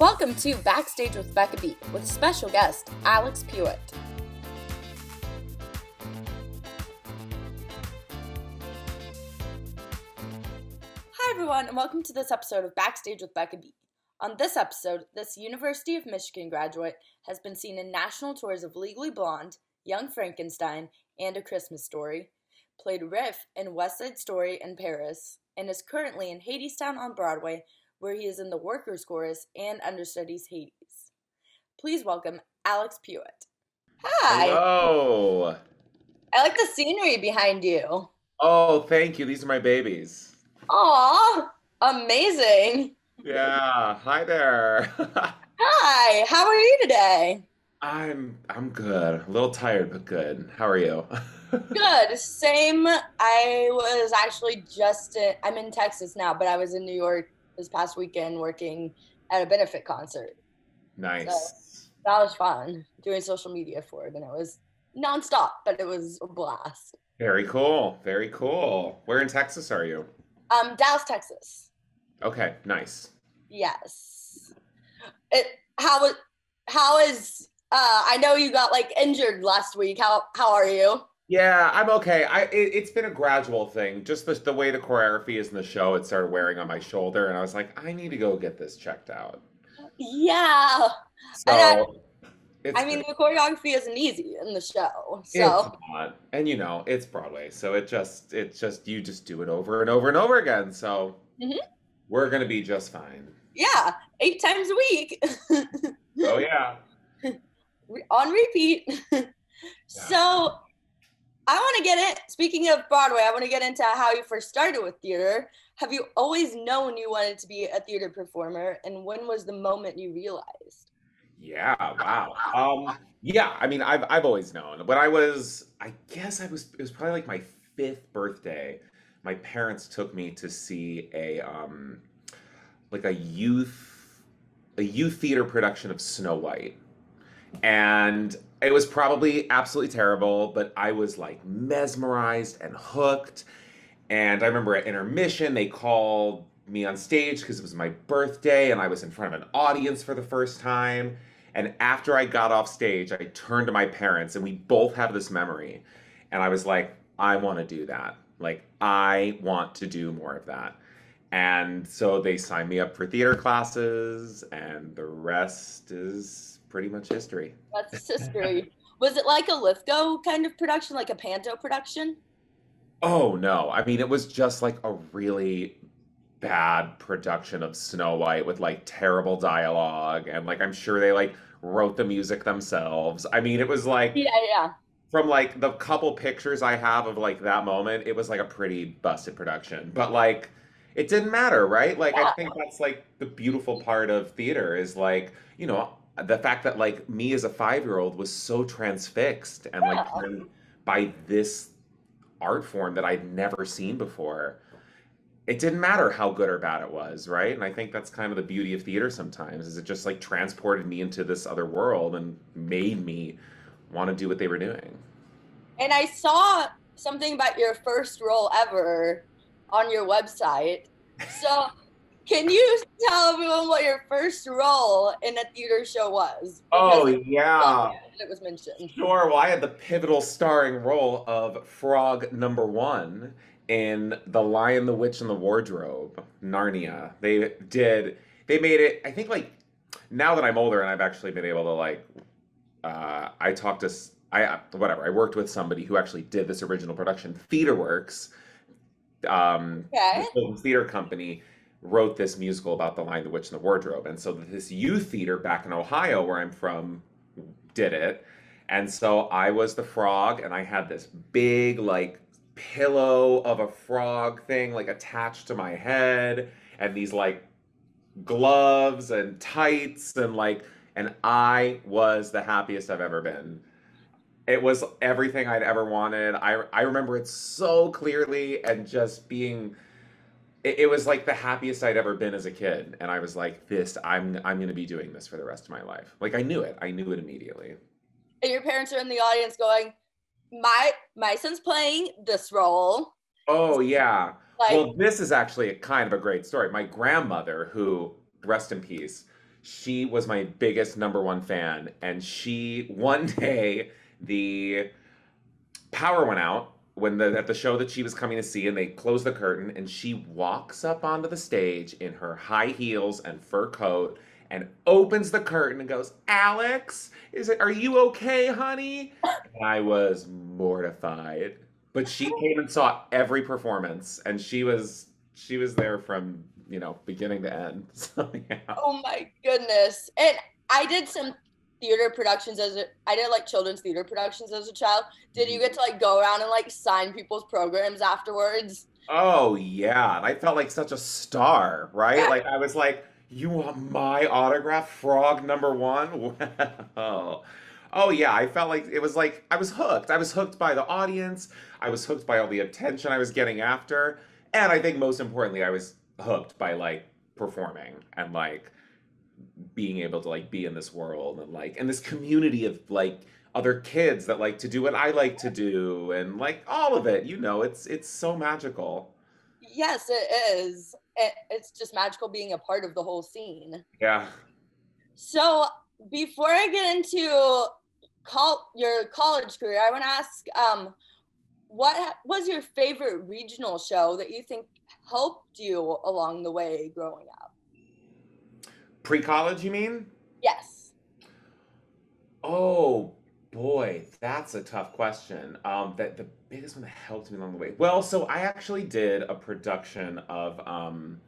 Welcome to Backstage with Becca B with special guest Alex Puette. Hi, everyone, and welcome to this episode of Backstage with Becca B. On this episode, this University of Michigan graduate has been seen in national tours of Legally Blonde, Young Frankenstein, and A Christmas Story, played Riff in West Side Story in Paris, and is currently in Hadestown on Broadway, where he is in the Workers' Chorus and understudies Hades. Please welcome Alex Puette. Hi. Hello. I like the scenery behind you. Oh, thank you. These are my babies. Aw, amazing. Yeah. Hi there. Hi, how are you today? I'm I'm good. A little tired, but good. How are you? Good. Same. I was actually just in, I'm in Texas now, but I was in New York this past weekend working at a benefit concert. nice. That was fun doing social media for it, and it was nonstop, but it was a blast. Very cool. Very cool. Where in Texas are you? Um, Dallas, Texas. Okay, nice. Yes. It. how how is Uh, I know you got like injured last week. How how are you? Yeah, I'm okay. I it, it's been a gradual thing. Just the, the way the choreography is in the show, it started wearing on my shoulder, and I was like, I need to go get this checked out. Yeah. So I- I mean, the choreography isn't easy in the show, It's so. And you know, it's Broadway, so it just it's just you just do it over and over and over again. So Mhm. we're gonna be just fine. yeah, eight times a week Oh yeah. On repeat. So I want to get it. Speaking of Broadway, I want to get into how you first started with theater. Have you always known you wanted to be a theater performer, and when was the moment you realized? Yeah, wow. Um yeah, I mean I've I've always known. When I was I guess I was it was probably like my fifth birthday. My parents took me to see a um like a youth a youth theater production of Snow White. And it was probably absolutely terrible, but I was like mesmerized and hooked. And I remember at intermission, they called me on stage because it was my birthday and I was in front of an audience for the first time. And after I got off stage, I turned to my parents and we both have this memory. And I was like, I want to do that. Like, I want to do more of that. And so they signed me up for theater classes, and the rest is pretty much history. That's history. was it like a Lithgow kind of production, like a panto production? Oh no. I mean, it was just like a really bad production of Snow White with like terrible dialogue and like I'm sure they like wrote the music themselves. I mean, it was like Yeah, yeah. from like the couple pictures I have of like that moment, it was like a pretty busted production. But like it didn't matter, right? Like I think that's like the beautiful part of theater is like, you know, the fact that like me as a 5-year-old was so transfixed and like Yeah. turned by this art form that I'd never seen before. It didn't matter how good or bad it was, right? And I think that's kind of the beauty of theater sometimes is it just like transported me into this other world and made me want to do what they were doing. And I saw something about your first role ever on your website. So, can you tell everyone what your first role in a theater show was? Oh Because yeah. it was mentioned. Sure. Well, I had the pivotal starring role of Frog number one in The Lion, the Witch, and the Wardrobe, Narnia. They did, they made it, I think, like, now that I'm older and I've actually been able to, like, uh, I talked to, s- I, whatever, I worked with somebody who actually did this original production, TheaterWorks, um, Okay. the theater company wrote this musical about the Lion, the Witch, and the Wardrobe. And so this youth theater back in Ohio, where I'm from, did it. And so I was the frog, and I had this big, like, pillow of a frog thing, like, attached to my head, and these, like, gloves and tights, and, like, and I was the happiest I've ever been. It was everything I'd ever wanted. I, I remember it so clearly, and just being it, it was like the happiest I'd ever been as a kid. And I was like, this, I'm I'm gonna be doing this for the rest of my life. Like I knew it. I knew it immediately. And your parents are in the audience going, "My my son's playing this role." Oh yeah. Like, Well, this is actually a kind of a great story. My grandmother, who rest in peace, she was my biggest number one fan. And she, one day, the power went out when the at the show that she was coming to see and they closed the curtain and she walks up onto the stage in her high heels and fur coat and opens the curtain and goes alex is it are you okay honey? And i was mortified. But she came and saw every performance and she was she was there from you know beginning to end. So yeah. Oh my goodness. And I did some theater productions as a I did like children's theater productions as a child. Did you get to like go around and like sign people's programs afterwards? Oh yeah, and I felt like such a star, right? Like I was like, "You want my autograph, Frog number one?" Wow. Oh yeah, I felt like it was like I was hooked. I was hooked by the audience. I was hooked by all the attention I was getting after, and I think most importantly, I was hooked by like performing and like being able to like be in this world and like and this community of like other kids that like to do what I like to do and like all of it. You know, it's it's so magical. Yes, it is. It, it's just magical being a part of the whole scene. Yeah. So before I get into col- your college career, I want to ask, um, what was your favorite regional show that you think helped you along the way growing up? Pre-college, you mean? Yes. Oh boy, that's a tough question. Um, that the biggest one that helped me along the way. Well, so I actually did a production of um,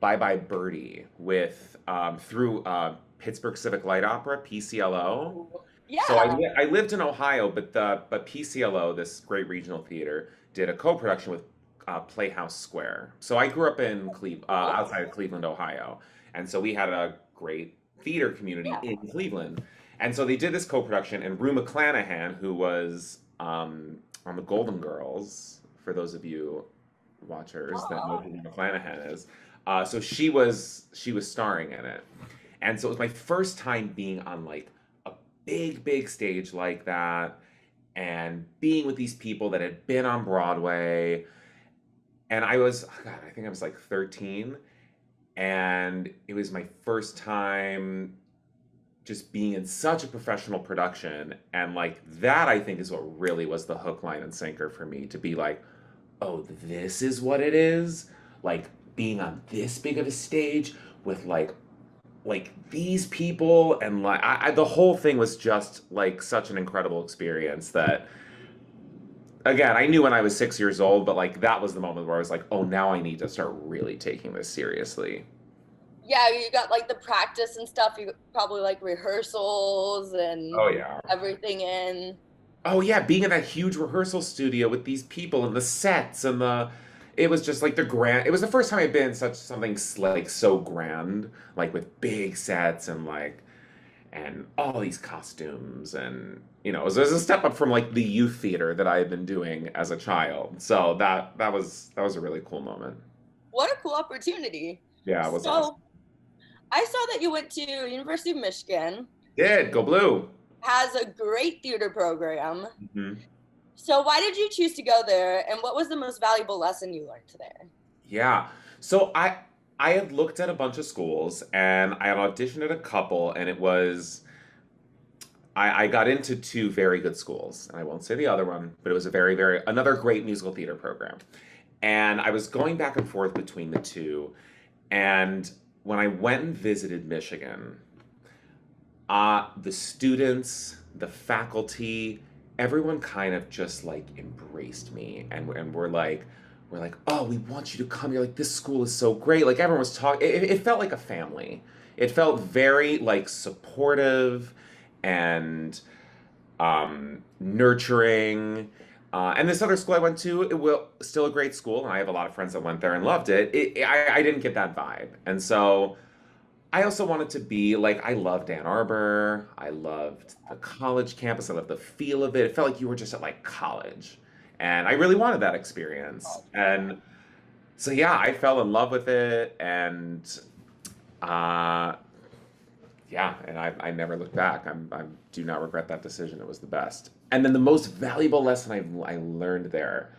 Bye Bye Birdie with um, through uh, Pittsburgh Civic Light Opera (PCLO). So I Yeah. I lived in Ohio, but the but PCLO, this great regional theater, did a co-production with uh, Playhouse Square. So I grew up in Cleve uh, outside of Cleveland, Ohio, and so we had a great theater community Yeah. in Cleveland. And so they did this co-production, and Rue McClanahan, who was um, on the Golden Girls, for those of you watchers that know who Rue McClanahan is, uh, so she was she was starring in it, and so it was my first time being on like a big big stage like that, and being with these people that had been on Broadway, and I was oh God, I think I was like thirteen, and it was my first time just being in such a professional production. And like that i think is what really was the hook line and sinker for me to be like oh this is what it is. Like being on this big of a stage with like like these people and like I, I the whole thing was just like such an incredible experience that again i knew when i was six years old but like that was the moment where i was like oh now i need to start really taking this seriously Yeah, you got like the practice and stuff. You probably like rehearsals and oh yeah everything in. Oh yeah, being in that huge rehearsal studio with these people and the sets and the it was just like the grand it was the first time I'd been in such something like so grand, like with big sets and like and all these costumes and you know, it was, it was a step up from like the youth theater that I had been doing as a child. So that that was that was a really cool moment. What a cool opportunity. Yeah, it was so awesome. I saw that you went to University of Michigan, Did go blue. has a great theater program. Mhm. So why did you choose to go there and what was the most valuable lesson you learned there? Yeah. So I I had looked at a bunch of schools and I had auditioned at a couple and it was I, I got into two very good schools and I won't say the other one, but it was a very, very another great musical theater program. And I was going back and forth between the two. And when I went and visited Michigan, uh, the students, the faculty, everyone kind of just like embraced me and, and were like, we're like, oh, we want you to come. You're like, this school is so great. Like everyone was talking. It, it felt like a family. It felt very like supportive and um, nurturing. Uh, and this other school I went to, it will still a great school, and I have a lot of friends that went there and loved it. It, I, I didn't get that vibe, and so I also wanted to be like I loved Ann Arbor. I loved the college campus. I loved the feel of it. It felt like you were just at like college, and I really wanted that experience. And so yeah, I fell in love with it, and uh, yeah, and I, I never looked back. I'm, I do not regret that decision. It was the best. And then the most valuable lesson I, I learned there.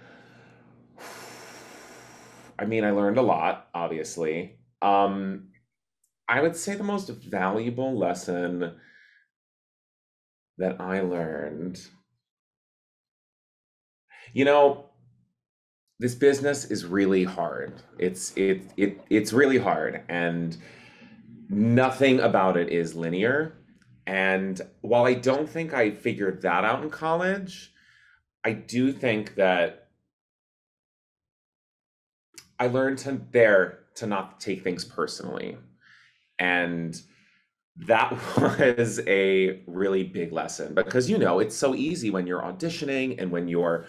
I mean, I learned a lot, obviously. Um, I would say the most valuable lesson that I learned. You know, this business is really hard. It's it it it's really hard and nothing about it is linear. And while I don't think I figured that out in college, I do think that I learned to there to not take things personally. And that was a really big lesson because you know it's so easy when you're auditioning and when you're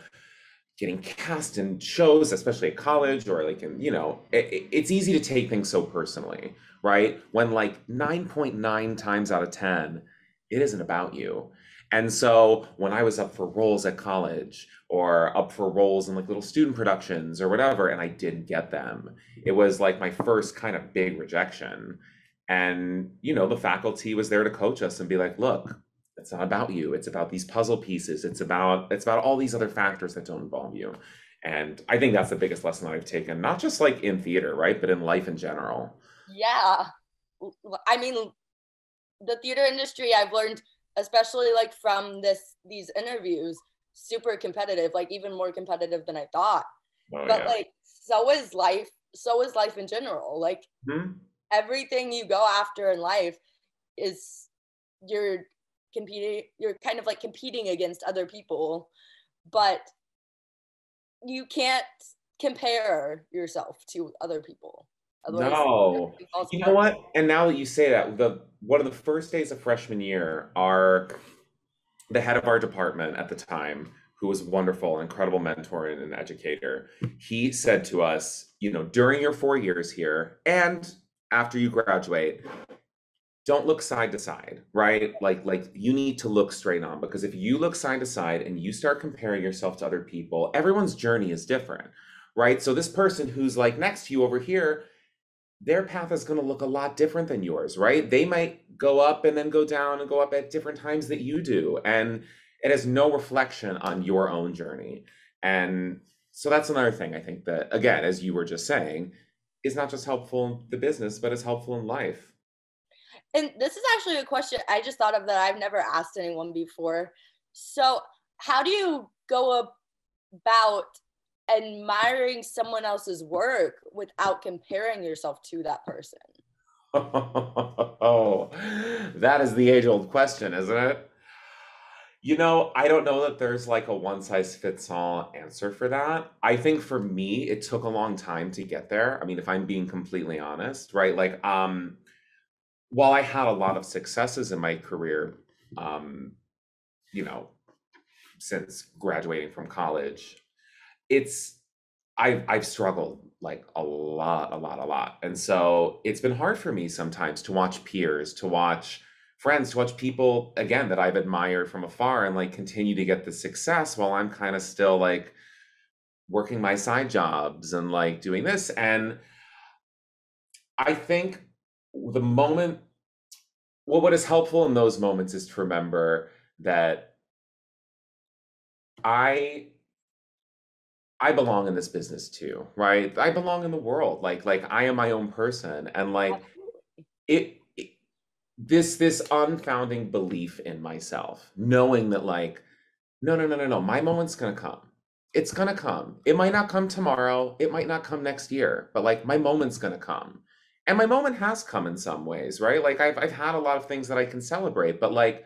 getting cast in shows especially at college or like in you know it, it's easy to take things so personally right? When like 9.9 times out of 10 it isn't about you. And so when i was up for roles at college or up for roles in like little student productions or whatever and i didn't get them it was like my first kind of big rejection. And you know the faculty was there to coach us and be like look it's not about you. It's about these puzzle pieces. It's about it's about all these other factors that don't involve you. And i think that's the biggest lesson that i've taken not just like in theater right but in life in general. Yeah. I mean the theater industry i've learned especially like from this these interviews super competitive like even more competitive than i thought. Oh, but yeah. like so is life so is life in general. Like mm-hmm. everything you go after in life is you're competing you're kind of like competing against other people but you can't compare yourself to other people. Otherwise, no. you know what? and now that you say that the one of the first days of freshman year our the head of our department at the time who was wonderful incredible mentor and an educator he said to us you know during your four years here and after you graduate don't look side to side right? Like like you need to look straight on because if you look side to side and you start comparing yourself to other people everyone's journey is different right? So this person who's like next to you over here their path is going to look a lot different than yours right? They might go up and then go down and go up at different times that you do and it has no reflection on your own journey. And so that's another thing i think that again as you were just saying is not just helpful in the business, but it's helpful in life. And this is actually a question I just thought of that I've never asked anyone before. So, how do you go about admiring someone else's work without comparing yourself to that person? Oh, that is the age old question, isn't it? You know, I don't know that there's like a one size fits all answer for that. I think for me, it took a long time to get there. I mean, if I'm being completely honest, right? Like, um, while I had a lot of successes in my career, um, you know, since graduating from college, it's I've I've struggled like a lot, a lot, a lot. And so it's been hard for me sometimes to watch peers, to watch friends to watch people again that I've admired from afar and like continue to get the success while I'm kind of still like working my side jobs and like doing this. And I think the moment, well, what is helpful in those moments is to remember that I I belong in this business too, right? I belong in the world. Like like I am my own person and like it this this unfounding belief in myself knowing that like no no no no no my moment's gonna come. It's gonna come. It might not come tomorrow. It might not come next year but like my moment's gonna come and my moment has come in some ways right like i've, I've had a lot of things that i can celebrate but like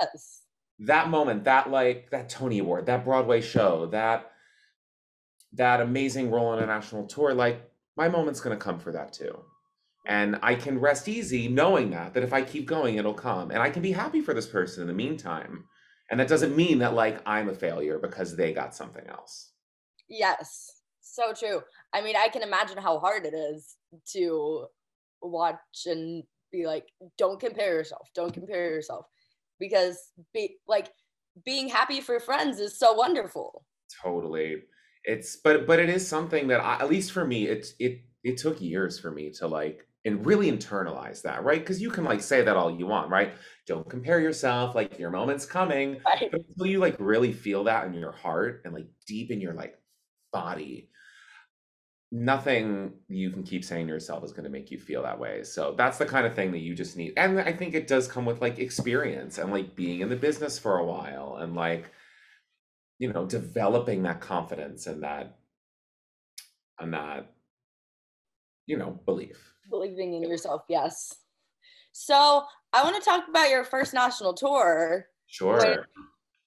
yes that moment that like that tony award that broadway show that that amazing role on a national tour like my moment's gonna come for that too and I can rest easy knowing that that if I keep going, it'll come, and I can be happy for this person in the meantime. And that doesn't mean that like I'm a failure because they got something else. Yes, so true. I mean, I can imagine how hard it is to watch and be like, don't compare yourself, don't compare yourself, because be like being happy for friends is so wonderful. Totally, it's but but it is something that I, at least for me, it's it it took years for me to like and really internalize that, right? Because you can like say that all you want, right? Don't compare yourself, like your moment's coming. Right. But until you like really feel that in your heart and like deep in your like body, nothing you can keep saying to yourself is going to make you feel that way. So that's the kind of thing that you just need. And I think it does come with like experience and like being in the business for a while and like you know, developing that confidence and that and that you know, belief. Believing in yourself, yes. So I want to talk about your first national tour. Sure.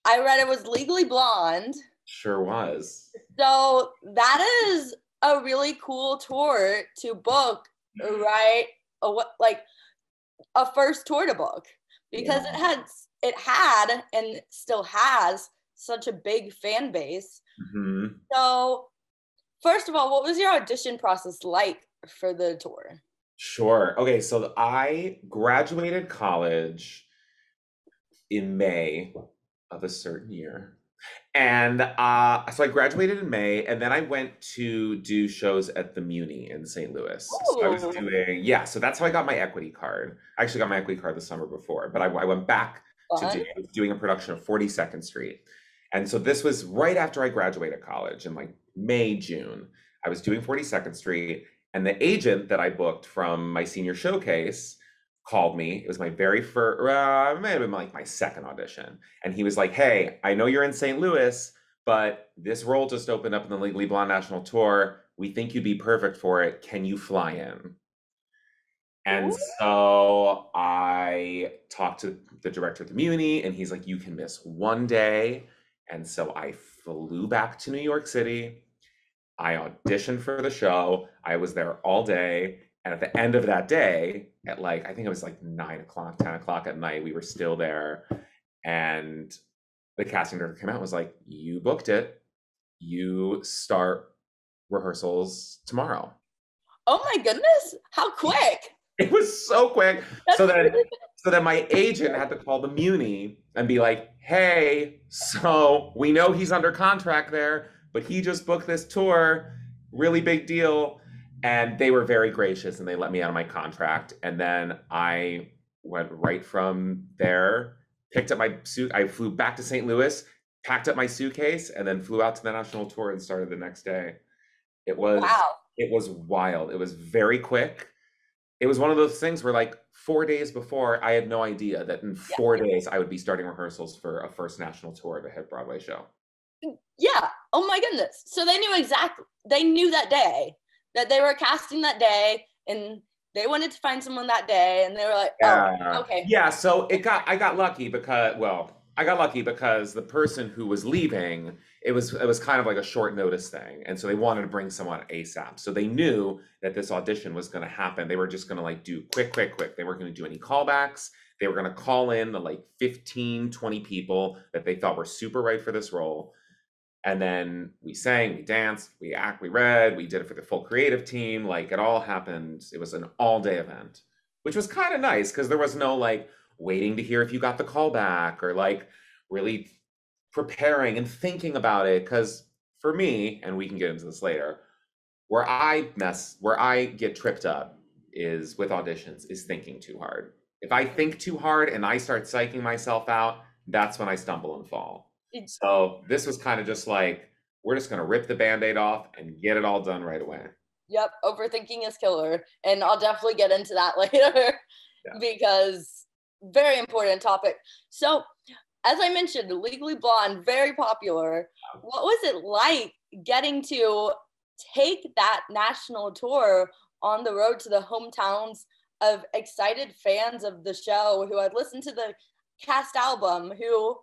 I read it was Legally Blonde. Sure was. So that is a really cool tour to book, right? A, like a first tour to book because yeah. it had it had and still has such a big fan base. Mm-hmm. So, first of all, what was your audition process like for the tour? Sure. Okay, so I graduated college in May of a certain year. And uh, so I graduated in May, and then I went to do shows at the Muni in St. Louis. So I was doing, yeah, so that's how I got my equity card. I actually got my equity card the summer before, but I, I went back Fun. to do, doing a production of 42nd Street. And so this was right after I graduated college in like May, June. I was doing 42nd Street, and the agent that I booked from my senior showcase called me. It was my very first, uh, may have been like my second audition. And he was like, Hey, I know you're in St. Louis, but this role just opened up in the Legally Blonde National Tour. We think you'd be perfect for it. Can you fly in? And so I talked to the director of the Muni, and he's like, You can miss one day. And so I flew back to New York City. I auditioned for the show. I was there all day. And at the end of that day, at like, I think it was like nine o'clock, 10 o'clock at night, we were still there. And the casting director came out and was like, You booked it. You start rehearsals tomorrow. Oh my goodness. How quick. It was so quick. That's so then so then my agent had to call the Muni and be like, hey, so we know he's under contract there, but he just booked this tour. Really big deal and they were very gracious and they let me out of my contract and then i went right from there picked up my suit i flew back to st louis packed up my suitcase and then flew out to the national tour and started the next day. It was wow. it was wild. It was very quick. It was one of those things where like four days before i had no idea that in four days i would be starting rehearsals for a first national tour of a hit broadway show. Yeah. Oh my goodness. So they knew exactly they knew that day that they were casting that day and they wanted to find someone that day and they were like oh yeah. okay. Yeah so it got i got lucky because well i got lucky because the person who was leaving it was it was kind of like a short notice thing and so they wanted to bring someone asap so they knew that this audition was going to happen. They were just going to like do quick quick quick. They weren't going to do any callbacks. They were going to call in the like 15 20 people that they thought were super right for this role and then we sang we danced we act we read we did it for the full creative team. Like it all happened. It was an all day event which was kind of nice because there was no like waiting to hear if you got the call back or like really preparing and thinking about it. Because for me and we can get into this later where i mess where i get tripped up is with auditions is thinking too hard. If i think too hard and i start psyching myself out that's when i stumble and fall so this was kind of just like, we're just going to rip the band aid off and get it all done right away. Yep, overthinking is killer. And I'll definitely get into that later yeah. because very important topic. So, as I mentioned, Legally Blonde, very popular. What was it like getting to take that national tour on the road to the hometowns of excited fans of the show who had listened to the cast album, who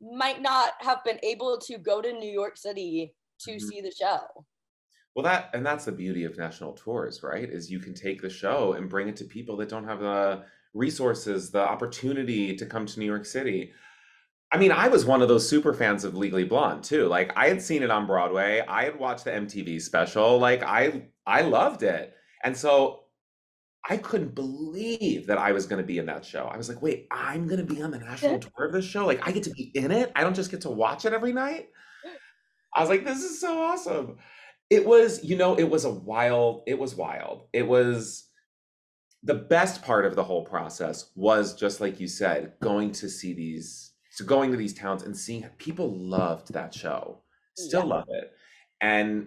might not have been able to go to New York City to mm-hmm. see the show. Well, that and that's the beauty of national tours, right? Is you can take the show and bring it to people that don't have the resources, the opportunity to come to New York City. I mean, I was one of those super fans of Legally Blonde too. Like I had seen it on Broadway. I had watched the MTV special. Like I I loved it. And so I couldn't believe that I was going to be in that show. I was like, wait, I'm going to be on the national tour of this show? Like, I get to be in it? I don't just get to watch it every night? I was like, this is so awesome. It was, you know, it was a wild, it was wild. It was the best part of the whole process was just like you said, going to see these, so going to these towns and seeing people loved that show, still yeah. love it. And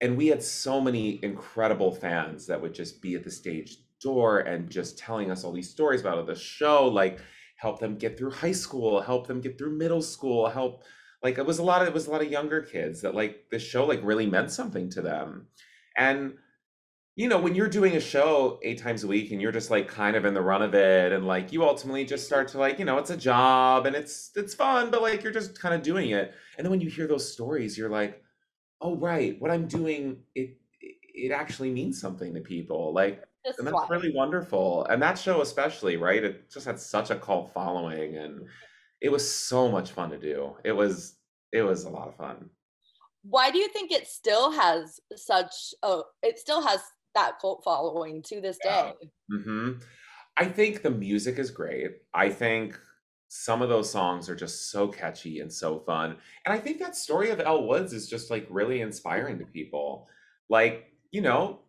and we had so many incredible fans that would just be at the stage door and just telling us all these stories about the show, like help them get through high school, help them get through middle school, help like it was a lot of it was a lot of younger kids that like this show like really meant something to them. And you know, when you're doing a show eight times a week and you're just like kind of in the run of it and like you ultimately just start to like, you know, it's a job and it's it's fun, but like you're just kind of doing it. And then when you hear those stories, you're like, oh right, what I'm doing, it it actually means something to people. Like Just and that's really wonderful. And that show especially, right? It just had such a cult following and it was so much fun to do. It was it was a lot of fun. Why do you think it still has such a it still has that cult following to this Yeah. day? hmm I think the music is great. I think some of those songs are just so catchy and so fun. And I think that story of Elle Woods is just like really inspiring to people. Like, you know,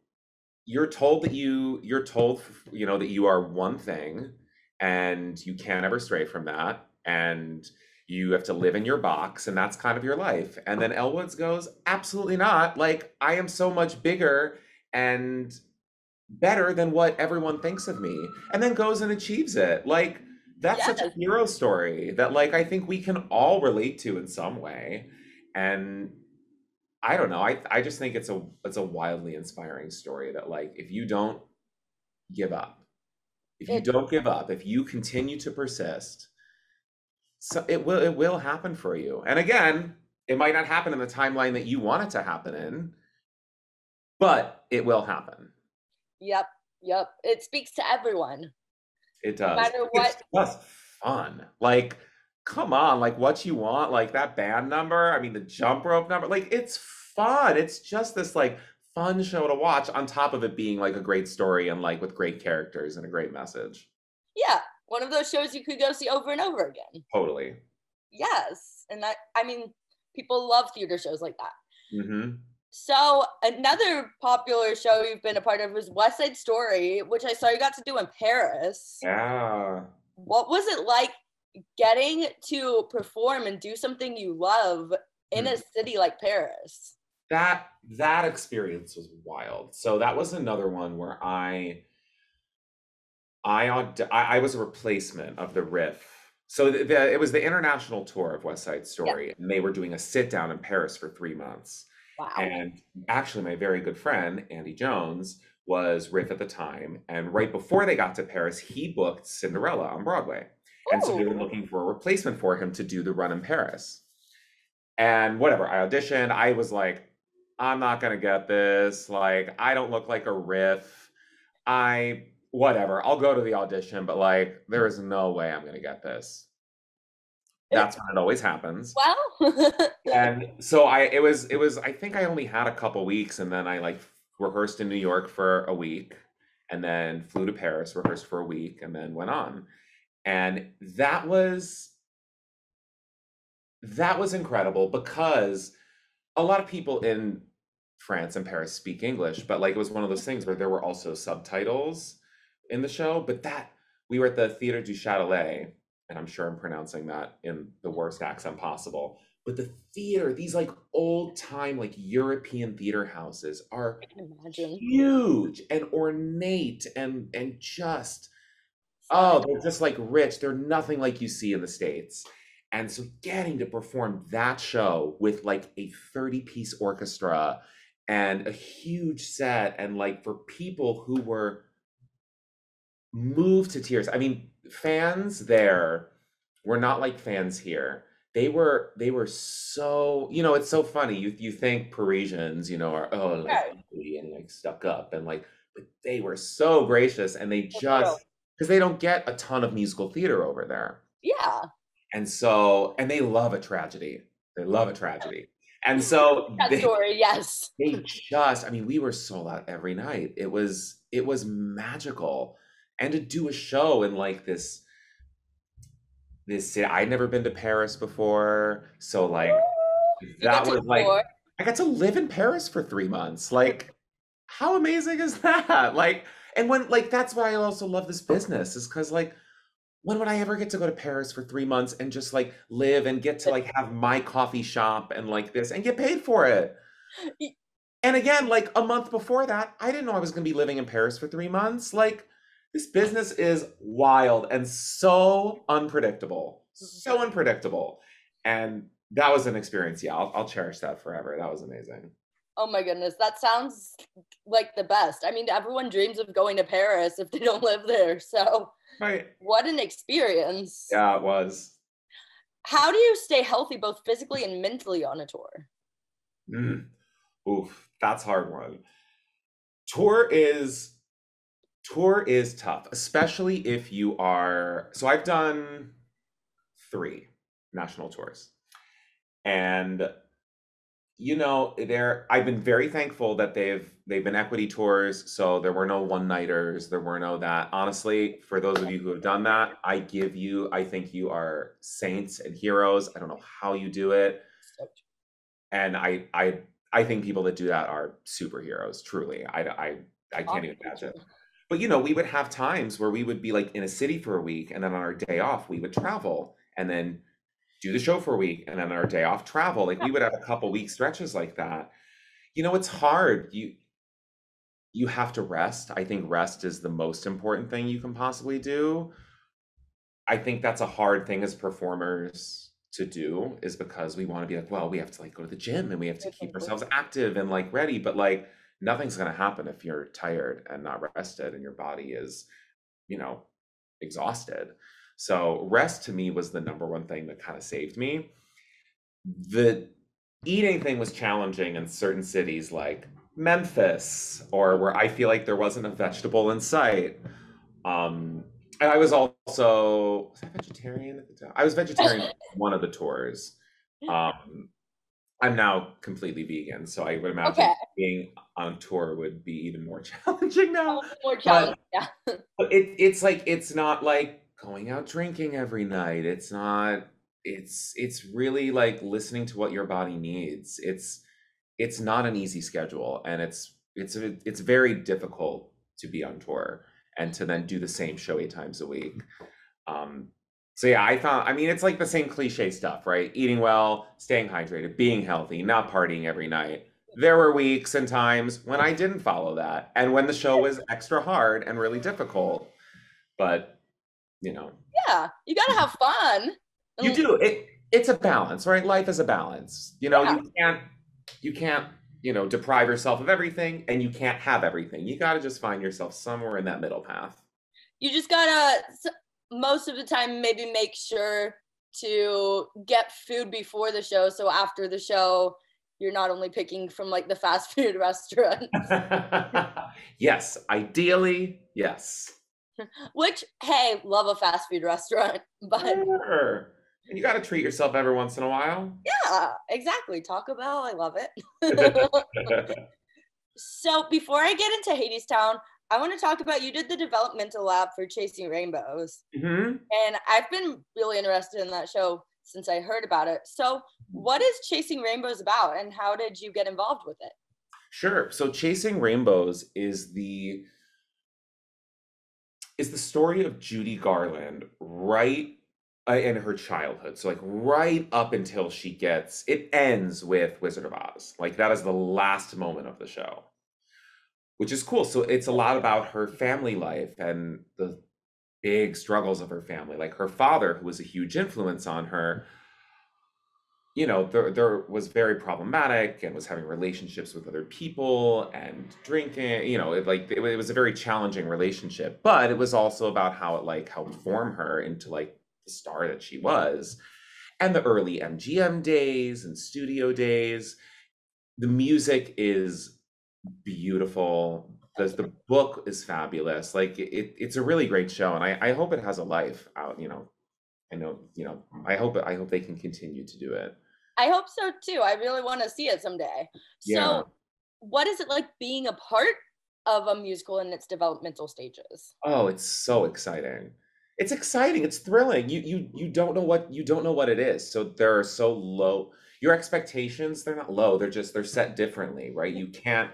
you're told that you you're told you know that you are one thing and you can't ever stray from that and you have to live in your box and that's kind of your life and then Elle Woods goes absolutely not like i am so much bigger and better than what everyone thinks of me and then goes and achieves it like that's such a hero story that like i think we can all relate to in some way and I don't know. I I just think it's a it's a wildly inspiring story that like if you don't give up, if you don't give up, if you continue to persist, so it will it will happen for you. And again, it might not happen in the timeline that you want it to happen in, but it will happen. yep, yep. It speaks to everyone. It No does. matter It's just fun. Like, come on, like what you want, like that band number, I mean the jump rope number, like it's fun. It's just this like fun show to watch on top of it being like a great story and like with great characters and a great message. yeah, one of those shows you could go see over and over again. Totally. Yes. And that I mean, people love theater shows like that. hmm So another popular show you've been a part of was West Side Story, which I saw you got to do in Paris. Yeah. What was it like getting to perform and do something you love in a mm. city like Paris? that that experience was wild. So that was another one where I I I, I was a replacement of the riff. So the, the, it was the international tour of West Side Story, and they were doing a sit down in Paris for three months. Wow. And actually, my very good friend Andy Jones was riff at the time, and right before they got to Paris, he booked Cinderella on Broadway, and so they were looking for a replacement for him to do the run in Paris. And whatever, I auditioned. I was like, I'm not gonna get this. Like, I don't look like a riff. I whatever. I'll go to the audition, but like, there is no way I'm gonna get this. That's when it always happens. well, And so I, it was, it was. I think I only had a couple weeks, and then I like rehearsed in New York for a week, and then flew to Paris, rehearsed for a week, and then went on. And that was that was incredible because a lot of people in France and Paris speak English, but like it was one of those things where there were also subtitles in the show. But that we were at the Theatre du Châtelet, and I'm sure I'm pronouncing that in the worst accent possible. But the theater, these like old time, like European theater houses are I can imagine. huge and ornate and and just Oh, they're just like rich. They're nothing like you see in the States. And so getting to perform that show with like a 30 piece orchestra and a huge set, and like for people who were moved to tears. I mean, fans there were not like fans here. They were they were so you know it's so funny you you think Parisians you know are oh like Right. and like stuck up and like but they were so gracious and they just because they don't get a ton of musical theater over there. Yeah. And so, and they love a tragedy. They love a tragedy. And so That they, story, yes. they just, I mean, we were sold out every night. It was, it was magical. And to do a show in like this, this city, I'd never been to Paris before. So like You that was like. I got to live in Paris for three months. Like, how amazing is that? Like, and when like that's why I also love this business is because like when would I ever get to go to Paris for three months and just like live and get to like have my coffee shop and like this and get paid for it? And again, like a month before that, I didn't know I was going to be living in Paris for three months. Like, this business is wild and so unpredictable. So unpredictable. And that was an experience. Yeah, I'll, I'll cherish that forever. That was amazing. Oh my goodness, that sounds like the best. I mean, everyone dreams of going to Paris if they don't live there. So, right. What an experience. Yeah, it was. How do you stay healthy both physically and mentally on a tour? Mm. Oof, that's hard one. Tour is tour is tough, especially if you are so I've done 3 national tours. And you know, there I've been very thankful that they've they've been equity tours, so there were no one-nighters, there were no that. Honestly, for those of you who have done that, I give you I think you are saints and heroes. I don't know how you do it. And I I I think people that do that are superheroes, truly. I I I can't even imagine. But you know, we would have times where we would be like in a city for a week and then on our day off we would travel and then do the show for a week and then on our day off travel. Like we would have a couple week stretches like that. You know it's hard. You you have to rest. I think rest is the most important thing you can possibly do. I think that's a hard thing as performers to do is because we want to be like well we have to like go to the gym and we have to keep ourselves active and like ready. But like nothing's going to happen if you're tired and not rested and your body is you know exhausted so rest to me was the number one thing that kind of saved me. The eating thing was challenging in certain cities like Memphis or where I feel like there wasn't a vegetable in sight. Um, and I was also was I vegetarian at the time? I was vegetarian one of the tours. Um, I'm now completely vegan, so I would imagine okay. being on tour would be even more challenging now. More challenging, but, yeah. But it, it's like it's not like going out drinking every night. It's not it's it's really like listening to what your body needs. It's it's not an easy schedule and it's it's it's very difficult to be on tour and to then do the same show eight times a week. Um so yeah, I found I mean it's like the same cliche stuff, right? Eating well, staying hydrated, being healthy, not partying every night. There were weeks and times when I didn't follow that and when the show was extra hard and really difficult. But you know. Yeah, you got to have fun. You do. It it's a balance, right? Life is a balance. You know, yeah. you can't you can't, you know, deprive yourself of everything and you can't have everything. You got to just find yourself somewhere in that middle path. You just got to most of the time maybe make sure to get food before the show so after the show you're not only picking from like the fast food restaurant. yes, ideally, yes. Which, hey, love a fast food restaurant, but sure. you got to treat yourself every once in a while. Yeah, exactly. Taco Bell, I love it. so before I get into Hadestown, I want to talk about you did the developmental lab for Chasing Rainbows, mm-hmm. and I've been really interested in that show since I heard about it. So, what is Chasing Rainbows about, and how did you get involved with it? Sure. So, Chasing Rainbows is the is the story of Judy Garland right uh, in her childhood. So like right up until she gets it ends with Wizard of Oz. Like that is the last moment of the show. Which is cool. So it's a lot about her family life and the big struggles of her family. Like her father who was a huge influence on her you know, there, there was very problematic and was having relationships with other people and drinking, you know, it, like it, it was a very challenging relationship, but it was also about how it like helped form her into like the star that she was. And the early MGM days and studio days, the music is beautiful. The, the book is fabulous. Like it, it's a really great show. And I, I hope it has a life out, you know, I know, you know, I hope I hope they can continue to do it. I hope so too. I really want to see it someday. Yeah. So, what is it like being a part of a musical in its developmental stages? Oh, it's so exciting. It's exciting. It's thrilling. You you you don't know what you don't know what it is. So there are so low your expectations, they're not low. They're just they're set differently, right? You can't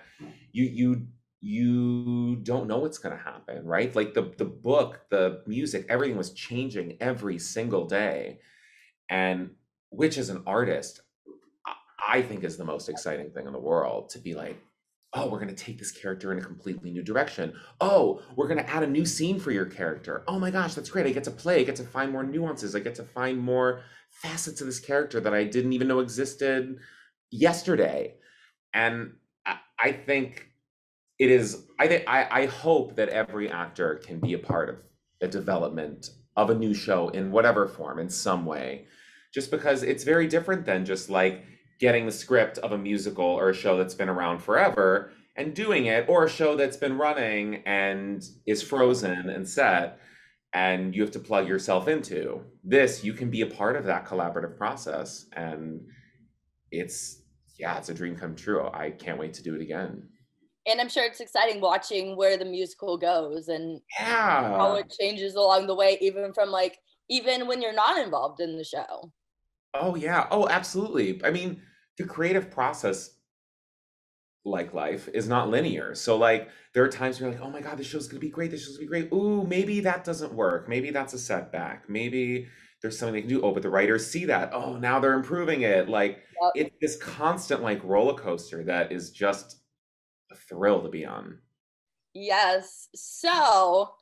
you you you don't know what's going to happen, right? Like the the book, the music, everything was changing every single day. And which as an artist, I think is the most exciting thing in the world to be like, oh, we're going to take this character in a completely new direction. Oh, we're going to add a new scene for your character. Oh my gosh, that's great. I get to play, I get to find more nuances, I get to find more facets of this character that I didn't even know existed yesterday. And I, think it is, I think, I, I hope that every actor can be a part of a development of a new show in whatever form, in some way, just because it's very different than just like, getting the script of a musical or a show that's been around forever and doing it, or a show that's been running and is frozen and set and you have to plug yourself into. This, you can be a part of that collaborative process. And it's, yeah, it's a dream come true. I can't wait to do it again. And I'm sure it's exciting watching where the musical goes and yeah. how it changes along the way, even from like, even when you're not involved in the show. Oh yeah. Oh, absolutely. I mean, the creative process like life is not linear. So like there are times where you're like, oh my God, this show's gonna be great, this show's gonna be great. Ooh, maybe that doesn't work. Maybe that's a setback. Maybe there's something they can do. Oh, but the writers see that. Oh, now they're improving it. Like yep. it's this constant like roller coaster that is just a thrill to be on. Yes. So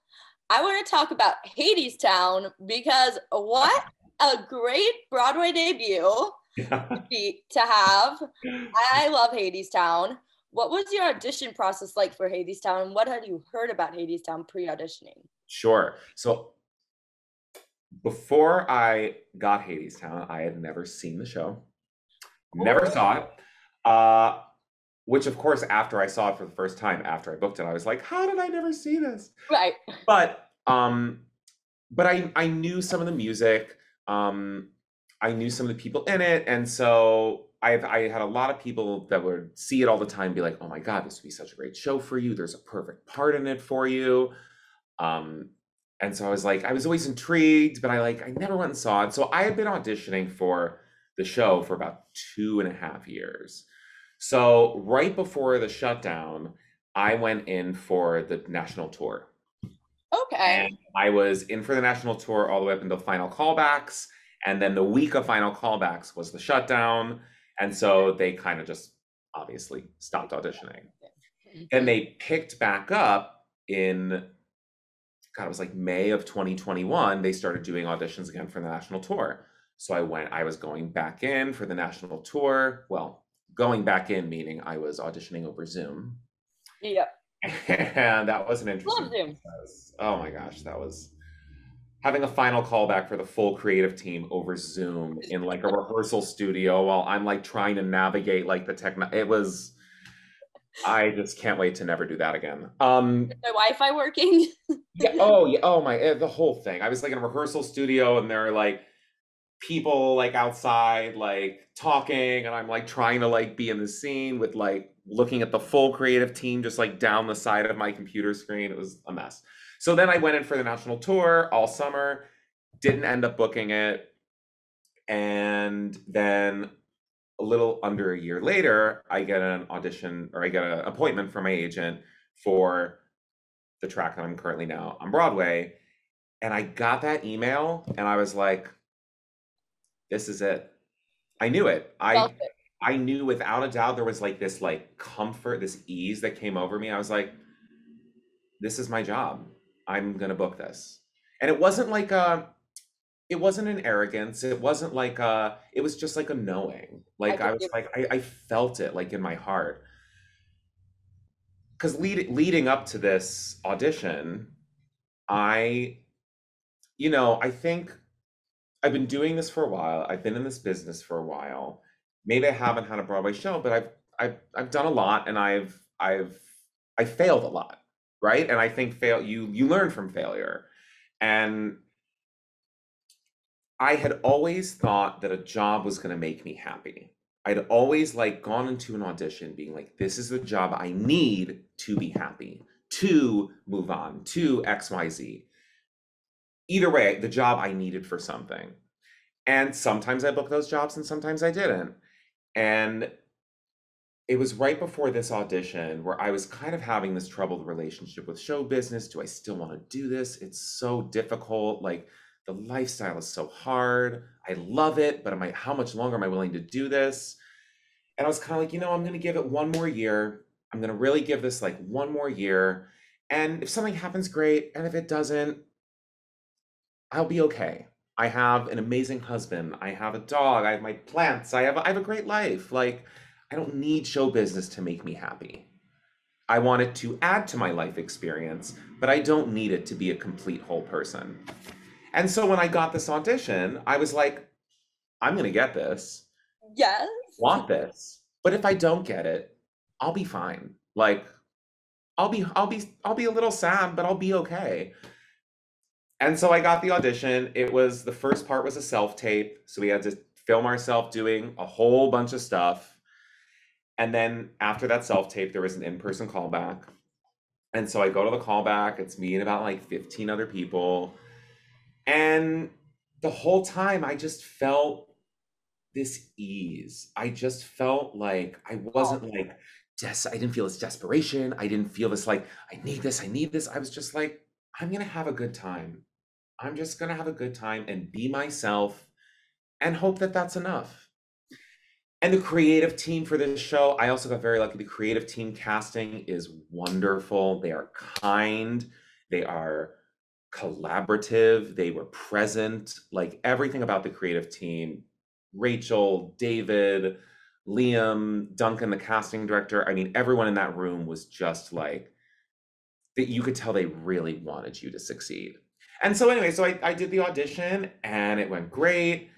I want to talk about Hadestown because what a great Broadway debut to, to have. I love Hadestown. What was your audition process like for Hadestown? What had you heard about Hadestown pre auditioning? Sure. So before I got Hadestown, I had never seen the show, never oh. saw it. Uh, which, of course, after I saw it for the first time, after I booked it, I was like, "How did I never see this?" Right. But um, but I I knew some of the music. Um, I knew some of the people in it, and so I've I had a lot of people that would see it all the time, be like, "Oh my god, this would be such a great show for you. There's a perfect part in it for you." Um, and so I was like, I was always intrigued, but I like I never went and saw it. So I had been auditioning for the show for about two and a half years. So right before the shutdown, I went in for the national tour. Okay. And I was in for the national tour all the way up until final callbacks. And then the week of final callbacks was the shutdown. And so they kind of just obviously stopped auditioning. Mm-hmm. And they picked back up in, God, it was like May of 2021. They started doing auditions again for the national tour. So I went, I was going back in for the national tour. Well, going back in meaning I was auditioning over Zoom. Yep. and that was an interesting. Love Zoom. Oh my gosh, that was having a final callback for the full creative team over Zoom in like a rehearsal studio while I'm like trying to navigate like the tech. It was. I just can't wait to never do that again. Um, my Wi-Fi working? yeah. Oh yeah. Oh my. Eh, the whole thing. I was like in a rehearsal studio, and there are like people like outside, like talking, and I'm like trying to like be in the scene with like looking at the full creative team just like down the side of my computer screen. It was a mess. So then I went in for the national tour all summer, didn't end up booking it. And then a little under a year later, I get an audition or I get an appointment from my agent for the track that I'm currently now on Broadway. And I got that email and I was like, this is it. I knew it. I I knew without a doubt there was like this like comfort, this ease that came over me. I was like, this is my job. I'm gonna book this. And it wasn't like a it wasn't an arrogance. It wasn't like a it was just like a knowing. Like I, I was like I, I felt it like in my heart. Cause lead, leading up to this audition, I you know, I think I've been doing this for a while. I've been in this business for a while. Maybe I haven't had a Broadway show, but I've I've I've done a lot and I've I've I failed a lot right? And i think fail you you learn from failure. And i had always thought that a job was going to make me happy. I'd always like gone into an audition being like this is the job i need to be happy to move on to xyz either way the job i needed for something. And sometimes i booked those jobs and sometimes i didn't and it was right before this audition where I was kind of having this troubled relationship with show business. Do I still want to do this? It's so difficult. Like the lifestyle is so hard. I love it, but am I how much longer am I willing to do this? And I was kind of like, you know, I'm going to give it one more year. I'm going to really give this like one more year. And if something happens, great. And if it doesn't, I'll be okay. I have an amazing husband. I have a dog. I have my plants. I have a, I have a great life. Like, I don't need show business to make me happy. I want it to add to my life experience, but I don't need it to be a complete whole person. And so when I got this audition, I was like, I'm going to get this. Yes. Want this. But if I don't get it, I'll be fine. Like I'll be I'll be I'll be a little sad, but I'll be okay. And so I got the audition. It was the first part was a self-tape, so we had to film ourselves doing a whole bunch of stuff. And then after that self-tape, there was an in-person callback. And so I go to the callback. It's me and about like 15 other people. And the whole time I just felt this ease. I just felt like I wasn't like des- I didn't feel this desperation. I didn't feel this like I need this, I need this. I was just like I'm going to have a good time. I'm just going to have a good time and be myself and hope that that's enough. And the creative team for this show, I also got very lucky. The creative team casting is wonderful. They are kind, they are collaborative, they were present. Like everything about the creative team Rachel, David, Liam, Duncan, the casting director. I mean, everyone in that room was just like that you could tell they really wanted you to succeed. And so anyway, so I, I did the audition and it went great.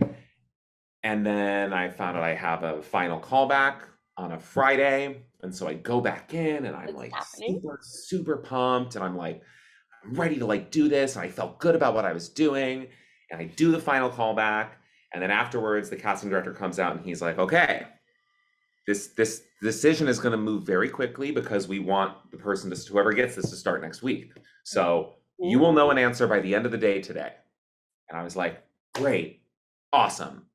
And then I found out I have a final callback on a Friday. And so I go back in and I'm What's like happening? super, super pumped. And I'm like, I'm ready to like do this. And I felt good about what I was doing. And I do the final callback. And then afterwards, the casting director comes out and he's like, okay, this this decision is going to move very quickly because we want the person to whoever gets this to start next week. So mm-hmm. you will know an answer by the end of the day today. And I was like, great, awesome.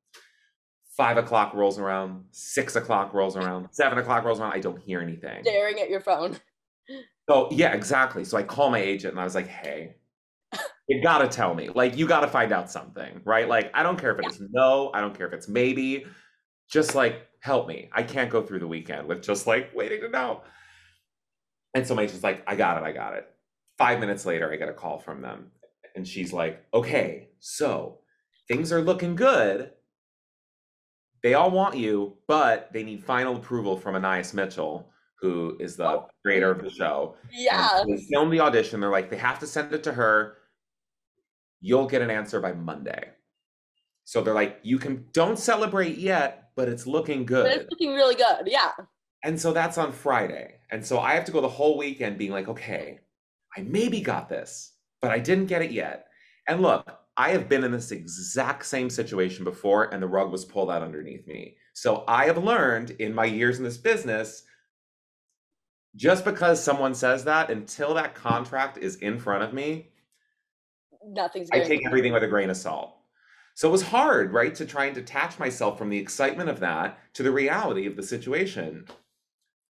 Five o'clock rolls around, six o'clock rolls around, seven o'clock rolls around. I don't hear anything. Staring at your phone. So yeah, exactly. So I call my agent and I was like, hey, you gotta tell me. Like, you gotta find out something, right? Like, I don't care if it's no, I don't care if it's maybe. Just like help me. I can't go through the weekend with just like waiting to know. And so my agent's like, I got it, I got it. Five minutes later, I get a call from them. And she's like, okay, so things are looking good. They all want you, but they need final approval from Anais Mitchell, who is the Oh. creator of the show. Yeah. they filmed the audition. They're like, they have to send it to her. You'll get an answer by Monday. So they're like, you can don't celebrate yet, but it's looking But good. it's looking really good. Yeah. And so that's on Friday. And so I have to go the whole weekend being like, okay, I maybe got this, but I didn't get it yet. And look, I have been in this exact same situation before, and the rug was pulled out underneath me. So I have learned in my years in this business just because someone says that, until that contract is in front of me, Nothing's I take everything with a grain of salt. So it was hard, right, to try and detach myself from the excitement of that to the reality of the situation.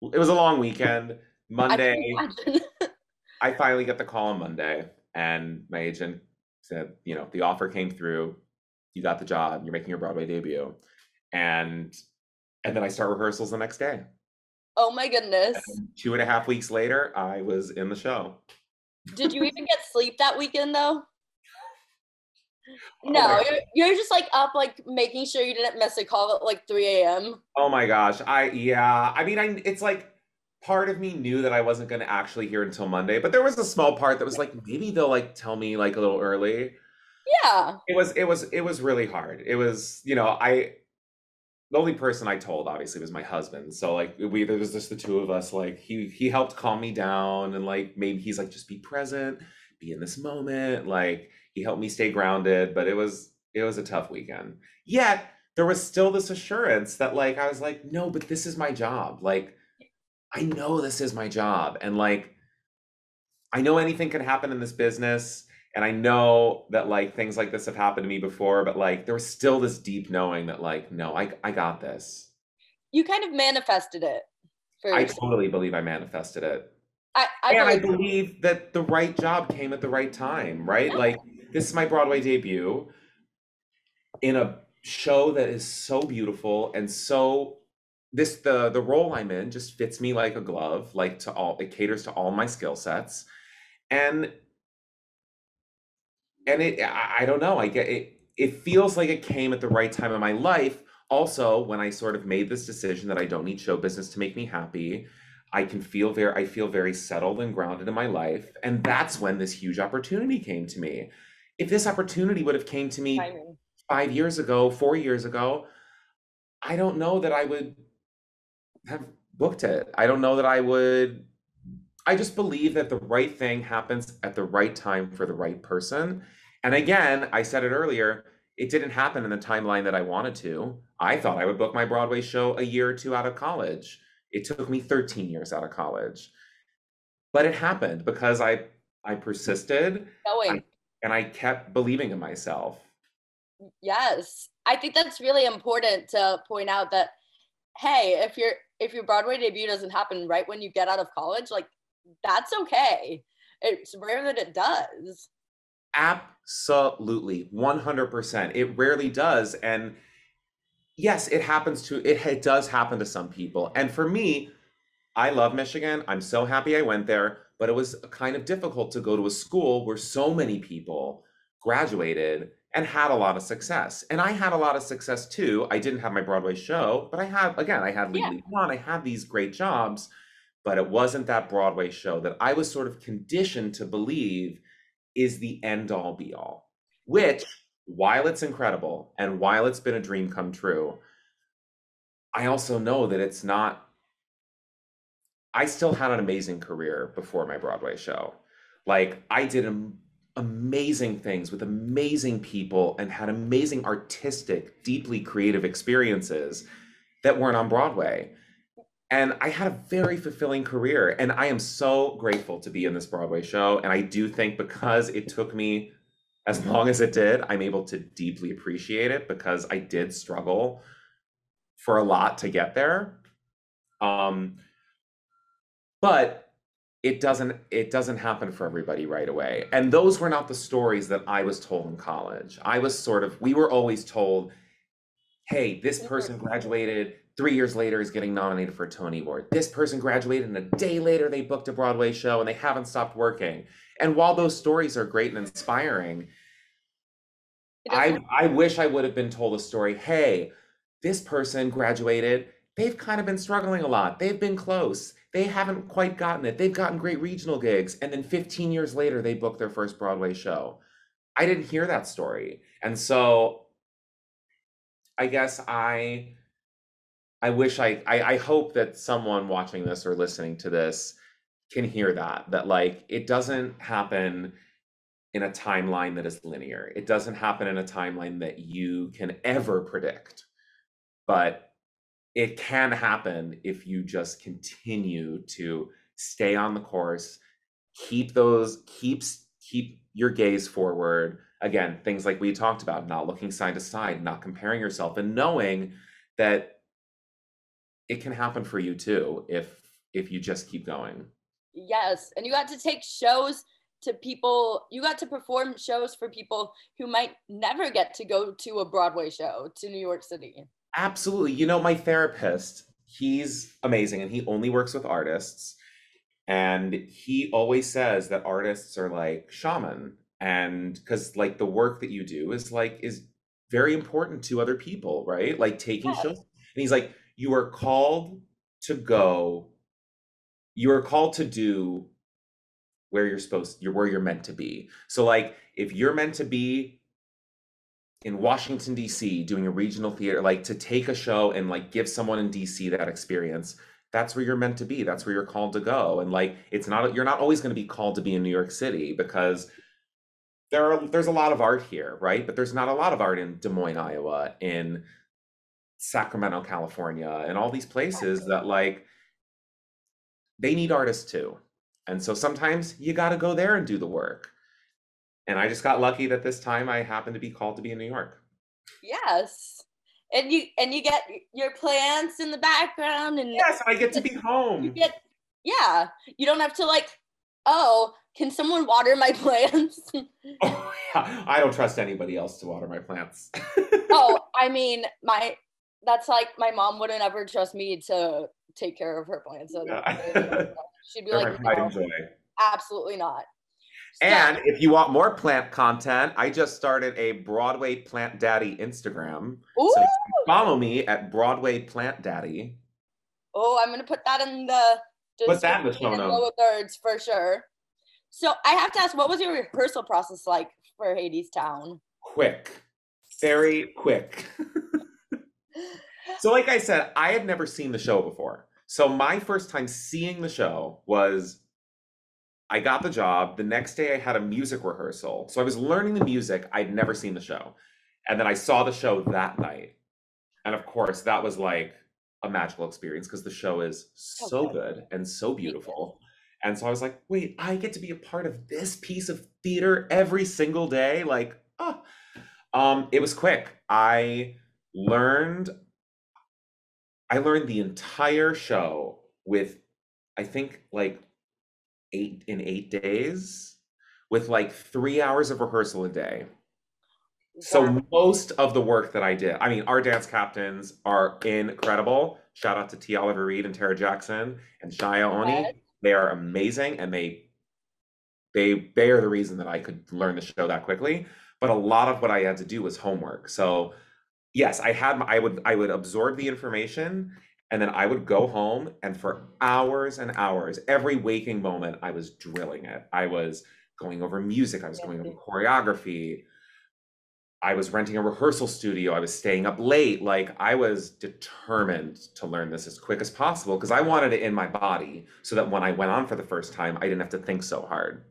It was a long weekend. Monday, Imagine. I finally get the call on Monday, and my agent said, you know, the offer came through. You got the job. You're making your Broadway debut, and and then I start rehearsals the next day. Oh my goodness. And two and a half weeks later, I was in the show. Did you even get sleep that weekend though? Oh No, you're, you're just like up, like making sure you didn't miss a call at like 3 a.m. Oh my gosh. I yeah. I mean, I it's like part of me knew that I wasn't going to actually hear until Monday, but there was a small part that was like maybe they'll like tell me like a little early. Yeah. It was it was it was really hard. It was, you know, I the only person I told obviously was my husband. So like we there was just the two of us like he he helped calm me down and like maybe he's like just be present, be in this moment, like he helped me stay grounded, but it was it was a tough weekend. Yet there was still this assurance that like I was like no, but this is my job. Like I know this is my job and like I know anything can happen in this business and I know that like things like this have happened to me before, but like there was still this deep knowing that like no, I I got this. You kind of manifested it. I totally believe I manifested it. I, I, and I believe- believe that the right job came at the right time, right? Yeah. Like this is my Broadway debut in a show that is so beautiful and so this the the role I'm in just fits me like a glove, like to all it caters to all my skill sets. And and it I, don't know, I get it it feels like it came at the right time in my life. Also, when I sort of made this decision that I don't need show business to make me happy, I can feel very I feel very settled and grounded in my life. And that's when this huge opportunity came to me. If this opportunity would have came to me Timing. five years ago, four years ago, I don't know that I would have booked it. I don't know that I would. I just believe that the right thing happens at the right time for the right person. And again, I said it earlier, it didn't happen in the timeline that I wanted to. I thought I would book my Broadway show a year or two out of college. It took me 13 years out of college. But it happened because I I persisted Going. I, and I kept believing in myself. Yes. I think that's really important to point out that hey, if your if your Broadway debut doesn't happen right when you get out of college, like that's okay. It's rare that it does. Absolutely, 100%. It rarely does and yes, it happens to it, it does happen to some people. And for me, I love Michigan. I'm so happy I went there, but it was kind of difficult to go to a school where so many people graduated and had a lot of success. And I had a lot of success too. I didn't have my Broadway show, but I had, again, I had Yeah. Legally Blonde, I had these great jobs, but it wasn't that Broadway show that I was sort of conditioned to believe is the end all be all, which, while it's incredible and while it's been a dream come true, I also know that it's not I still had an amazing career before my Broadway show. Like I did am- amazing things with amazing people and had amazing artistic, deeply creative experiences that weren't on Broadway. And I had a very fulfilling career and I am so grateful to be in this Broadway show and I do think because it took me as long as it did, I'm able to deeply appreciate it because I did struggle for a lot to get there. Um but it doesn't it doesn't happen for everybody right away. And those were not the stories that i was told in college. I was sort of we were always told hey this person graduated three years later is getting nominated for a tony award. This person graduated and a day later they booked a broadway show and they haven't stopped working. And while those stories are great and inspiring i i wish i would have been told a story hey this person graduated. They've kind of been struggling a lot. They've been close they haven't quite gotten it. They've gotten great regional gigs, and then 15 years later, they booked their first Broadway show. I didn't hear that story, and so I guess I I wish I I, I hope that someone watching this or listening to this can hear that that like it doesn't happen in a timeline that is linear. It doesn't happen in a timeline that you can ever predict, but it can happen if you just continue to stay on the course keep those keeps keep your gaze forward again things like we talked about not looking side to side not comparing yourself and knowing that it can happen for you too if if you just keep going Yes, and you got to take shows to people. You got to perform shows for people who might never get to go to a Broadway show to New York City. Absolutely. You know, my therapist, he's amazing and he only works with artists. And he always says that artists are like shaman. And because like the work that you do is like is very important to other people, right? Like taking Yes. shows. And he's like, you are called to go, you are called to do where you're supposed you're where you're meant to be. So like if you're meant to be in Washington D.C. doing a regional theater, like to take a show and like give someone in D.C. that experience, that's where you're meant to be. That's where you're called to go. And like it's not you're not always going to be called to be in New York City because there are there's a lot of art here, right? But there's not a lot of art in Des Moines, Iowa, in Sacramento, California, and all these places that like they need artists too. And so sometimes you got to go there and do the work. And I just got lucky that this time I happened to be called to be in New York. Yes, and you and you get your plants in the background, and Yes, I get to be home. you get yeah. You don't have to like, oh, can someone water my plants? Oh, yeah. I don't trust anybody else to water my plants. oh, I mean, my that's like my mom wouldn't ever trust me to take care of her plants. So Yeah. she'd be They're like, "No, absolutely not. And if you want more plant content, I just started a Broadway Plant Daddy Instagram. Ooh, So follow me at Broadway Plant Daddy. oh, I'm gonna put that in the Put that in the show notes. lower thirds for sure. So I have to ask, what was your rehearsal process like for Hadestown? Quick. Very quick. so, like I said, I had never seen the show before. So, my first time seeing the show was I got the job. The next day, I had a music rehearsal. So, I was learning the music. I'd never seen the show. And then I saw the show that night. And of course, that was like a magical experience because the show is so Okay. good and so beautiful. And so I was like, wait, I get to be a part of this piece of theater every single day. Like, oh, um, it was quick. I learned, I learned the entire show with, I think, like eight in eight days, with like three hours of rehearsal a day. So most of the work that I did, I mean, our dance captains are incredible. Shout out to T. Oliver Reid and Tara Jackson and Shia Oni. They are amazing, and they they they are the reason that I could learn the show that quickly. But a lot of what I had to do was homework. So yes, I had my, I would I would absorb the information, and then I would go home, and for hours and hours, every waking moment, I was drilling it. I was going over music. I was going over choreography. I was renting a rehearsal studio. I was staying up late. Like I was determined to learn this as quick as possible because I wanted it in my body so that when I went on for the first time, I didn't have to think so hard.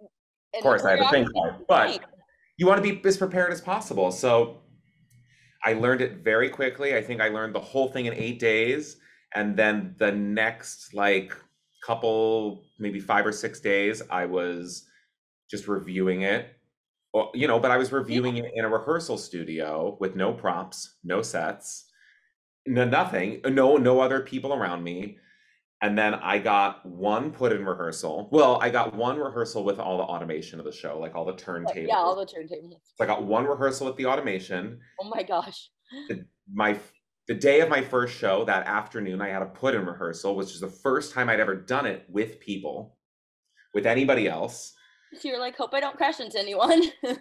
And Of course, I had to think hard, but you want to be as prepared as possible. So I learned it very quickly. I think I learned the whole thing in eight days. And then the next like couple, maybe five or six days, I was just reviewing it. Well, you know, but I was reviewing it in a rehearsal studio with no props, no sets, no nothing, no no other people around me. And then I got one put in rehearsal. Well, I got one rehearsal with all the automation of the show, like all the oh, turntables. yeah, all the turntables. So I got one rehearsal with the automation. Oh my gosh. The, my the day of my first show, that afternoon, I had a put in rehearsal, which is the first time I'd ever done it with people, with anybody else. So you're like, hope I don't crash into anyone.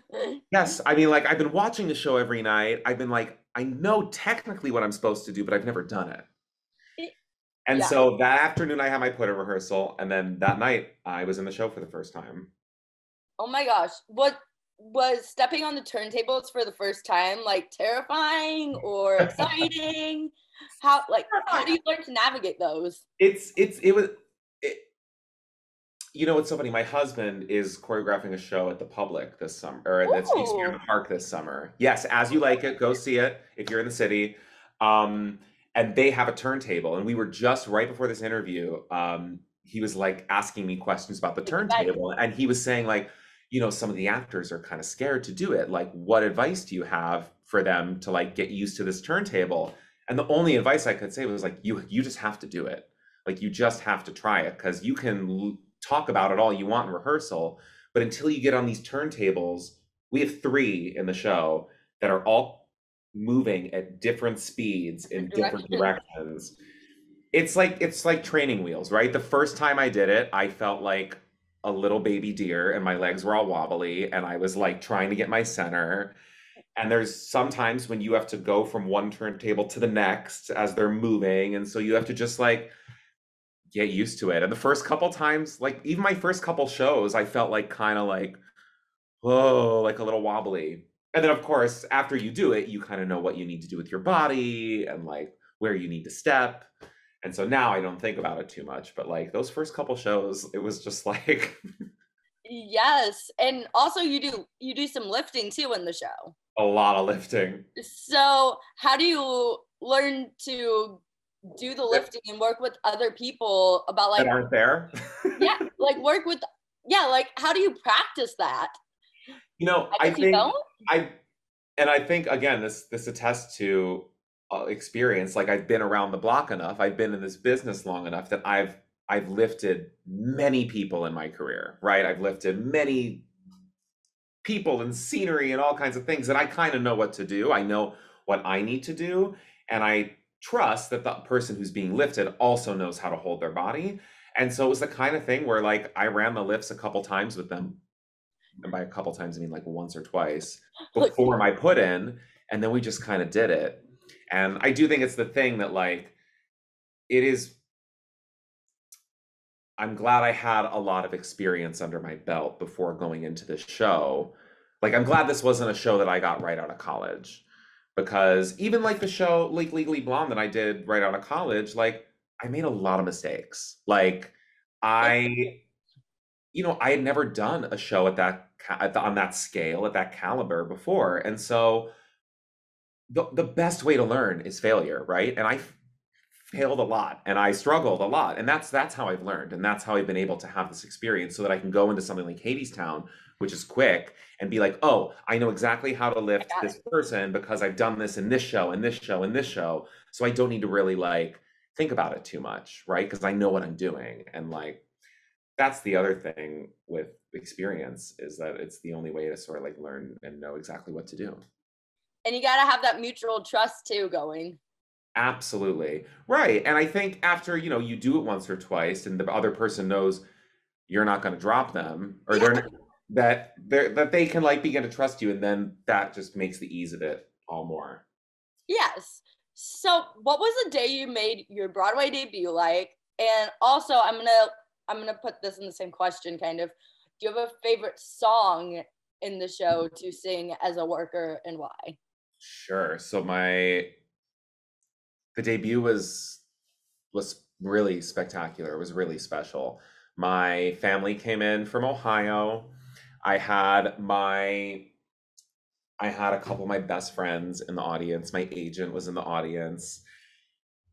Yes, I mean, like I've been watching the show every night. I've been like, I know technically what I'm supposed to do, but I've never done it. It- And yeah. so that afternoon, I had my put in rehearsal, and then that night, I was in the show for the first time. oh my gosh. What was stepping on the turntables for the first time like terrifying or exciting? How like how do you learn to navigate those? It's it's it was it, you know what's so funny? My husband is choreographing a show at the public this summer, or in the park this summer. Yes, as you like it, go see it if you're in the city. Um, and they have a turntable, and we were just right before this interview. Um, he was like asking me questions about the turntable, and he was saying like, you know, some of the actors are kind of scared to do it. Like, what advice do you have for them to like get used to this turntable? And the only advice I could say was like, you you just have to do it. Like, you just have to try it because you can l- talk about it all you want in rehearsal, but until you get on these turntables, we have three in the show that are all moving at different speeds in different Directions. directions. It's like it's like training wheels, right? The first time I did it, I felt like a little baby deer and my legs were all wobbly and I was like trying to get my center. And there's sometimes when you have to go from one turntable to the next as they're moving. And so you have to just like get used to it. And the first couple times, like even my first couple shows, I felt like kind of like, whoa, like a little wobbly. And then, of course, after you do it, you kind of know what you need to do with your body and like where you need to step. And so now I don't think about it too much. But like those first couple shows, it was just like Yes. And also you do you do some lifting too in the show. a lot of lifting. So how do you learn to do the lifting and work with other people about like that aren't there. yeah, like work with yeah, like how do you practice that? You know, I I guess you think? I and I think again this this attests to uh, experience. Like I've been around the block enough. I've been in this business long enough that I've I've lifted many people in my career. Right? I've lifted many people and scenery and all kinds of things that I kind of know what to do. I know what I need to do. And I trust that the person who's being lifted also knows how to hold their body. And so it was the kind of thing where like I ran the lifts a couple times with them. And by a couple times, I mean like once or twice before my put in. And then we just kind of did it. And I do think it's the thing that like it is I'm glad I had a lot of experience under my belt before going into this show. Like I'm glad this wasn't a show that I got right out of college because even like the show like Legally Blonde that I did right out of college, like I made a lot of mistakes. Like I you know, I had never done a show at that at the, on that scale, at that caliber before. And so the the best way to learn is failure, right? And I failed a lot and I struggled a lot. And that's that's how I've learned. And that's how I've been able to have this experience so that I can go into something like Hadestown, which is quick, and be like, oh, I know exactly how to lift this it. person because I've done this in this show and this show and this show. So I don't need to really like think about it too much, right? Because I know what I'm doing. And like that's the other thing with experience is that it's the only way to sort of like learn and know exactly what to do. And you got to have that mutual trust too going. Absolutely. Right. And I think after, you know, you do it once or twice and the other person knows you're not going to drop them or yeah. they're that they're that they can like begin to trust you and then that just makes the ease of it all more. Yes. So, what was the day you made your Broadway debut like? And also, I'm going to I'm going to put this in the same question kind of. Do you have a favorite song in the show to sing as a worker and why? Sure. So my the debut was was really spectacular. It was really special. My family came in from Ohio. I had my I had a couple of my best friends in the audience. My agent was in the audience.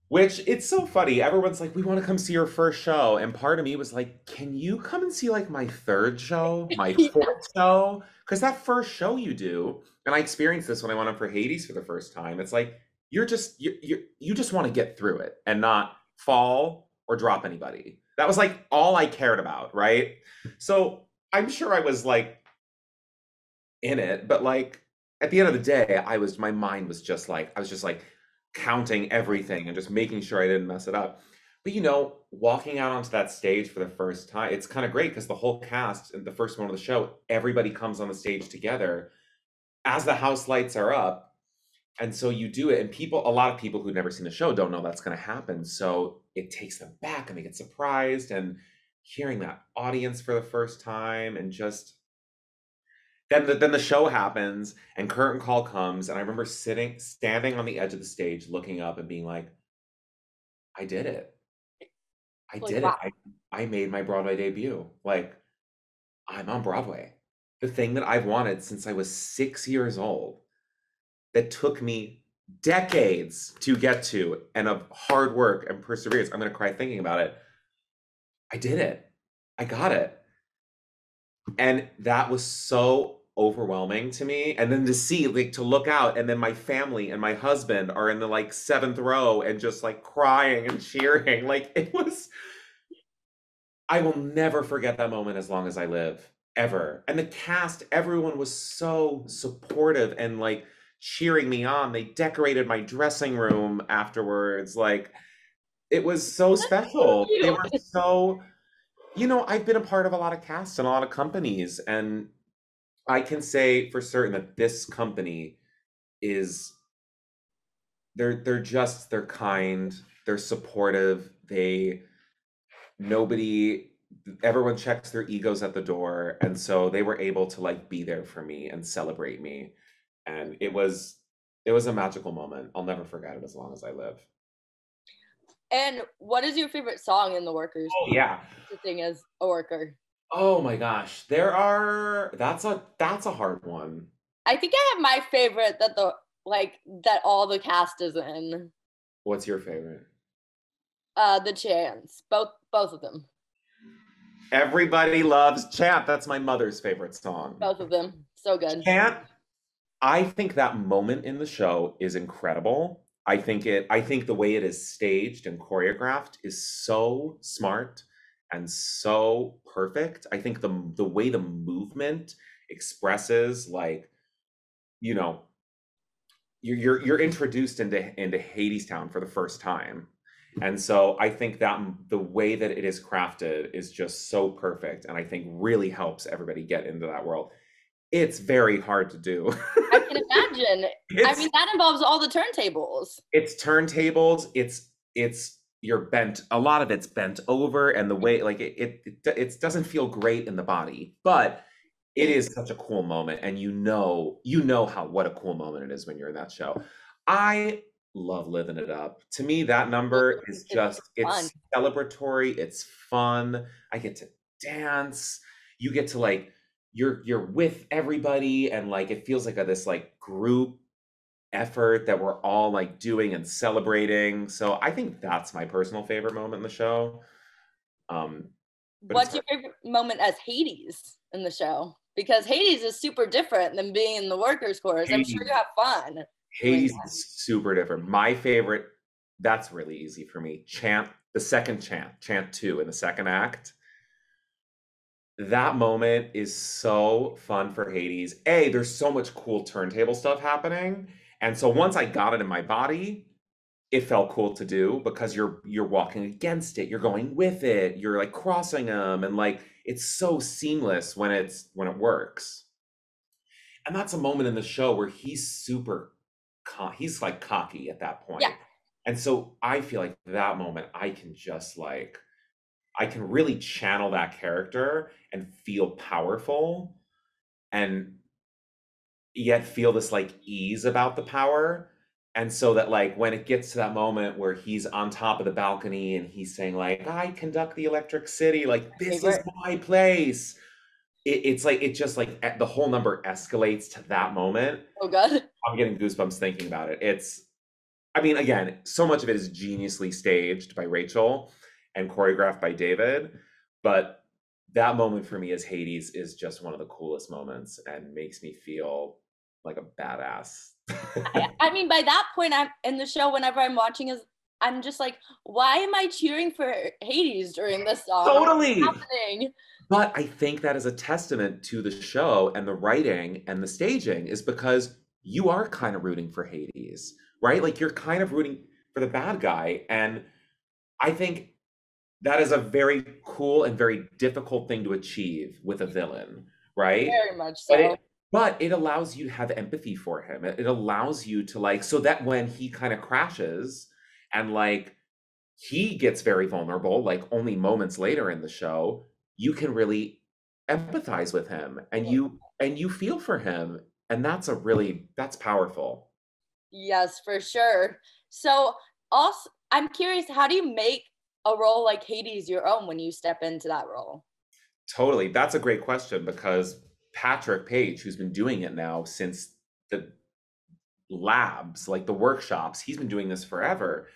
Which it's so funny. Everyone's like, we want to come see your first show. And part of me was like, can you come and see like my third show, my fourth show? Because that first show you do, and I experienced this when I went up for Hades for the first time. It's like you're just you you you just want to get through it and not fall or drop anybody. That was like all I cared about, right? So I'm sure I was like in it, but like at the end of the day, I was my mind was just like I was just like counting everything and just making sure I didn't mess it up. But you know, walking out onto that stage for the first time, it's kind of great because the whole cast and the first one of the show, everybody comes on the stage together as the house lights are up and so you do it and people a lot of people who've never seen the show don't know that's going to happen so it takes them back and they get surprised and hearing that audience for the first time and just then the, then the show happens and curtain call comes and i remember sitting standing on the edge of the stage looking up and being like i did it i did wow. it I, I made my broadway debut like i'm on broadway the thing that i've wanted since i was six years old that took me decades to get to and of hard work and perseverance. I'm going to cry thinking about it. I did it. I got it. And that was so overwhelming to me. And then to see, like, to look out, and then my family and my husband are in the like seventh row and just like crying and cheering. Like, it was, I will never forget that moment as long as I live, ever. And the cast, everyone was so supportive and like, cheering me on. They decorated my dressing room afterwards. Like it was so special. They were so you know, I've been a part of a lot of casts and a lot of companies and I can say for certain that this company is they're they're just they're kind, they're supportive, they nobody everyone checks their egos at the door and so they were able to like be there for me and celebrate me and it was it was a magical moment. I'll never forget it as long as I live. And what is your favorite song in The Workers? Oh yeah, the thing as a worker. Oh my gosh, there are. That's a that's a hard one. I think I have my favorite that the like that all the cast is in. What's your favorite? Uh, the Chants. Both both of them. Everybody loves Chant. That's my mother's favorite song. Both of them. So good. Chant I think that moment in the show is incredible. I think it I think the way it is staged and choreographed is so smart and so perfect. I think the the way the movement expresses like you know you're you're, you're introduced into into Hadestown for the first time. And so I think that the way that it is crafted is just so perfect and I think really helps everybody get into that world. It's very hard to do. I can imagine. I mean that involves all the turntables. It's turntables, it's it's you're bent a lot of it's bent over and the way like it it, it, it doesn't feel great in the body. But it is such a cool moment and you know you know how what a cool moment it is when you're in that show. I love living it up. To me that number is just it's, it's celebratory it's fun. I get to dance. You get to like you're you're with everybody and like it feels like a this like group effort that we're all like doing and celebrating so i think that's my personal favorite moment in the show um what's your favorite moment as hades in the show because Hades is super different than being in the workers' chorus. Hades, I'm sure you have fun. Hades is super different. My favorite, that's really easy for me. Chant, the second chant, chant two in the second act. That moment is so fun for Hades. A, there's so much cool turntable stuff happening. And so once I got it in my body, it felt cool to do because you're you're walking against it, you're going with it, you're like crossing them and like it's so seamless when it's when it works. And that's a moment in the show where he's super he's like cocky at that point. Yeah. and so i feel like that moment i can just like i can really channel that character and feel powerful. And yet feel this like ease about the power. And so that like when it gets to that moment where he's on top of the balcony and he's saying like i conduct the electric city like this is my place. It, it's like it just like the whole number escalates to that moment. Oh god. I'm getting goosebumps thinking about it. It's i mean again so much of it is geniusly staged by rachel and choreographed by david but that moment for me as hades is just one of the coolest moments and makes me feel like a badass I, I, mean, by that point, I'm in the show. Whenever I'm watching, is I'm just like, why am I cheering for Hades during this song? Totally. But I think that is a testament to the show and the writing and the staging, is because you are kind of rooting for Hades, right? Like you're kind of rooting for the bad guy, and I think that is a very cool and very difficult thing to achieve with a villain, right? Very much so but it allows you to have empathy for him. It, allows you to like so that when he kind of crashes and like he gets very vulnerable like only moments later in the show you can really empathize with him and you and you feel for him and that's a really that's powerful. Yes for sure. So also i'm curious how do you make a role like hades your own when you step into that role? Totally. That's a great question because Patrick Page, who's been doing it now since the labs, like the workshops, he's been doing this forever.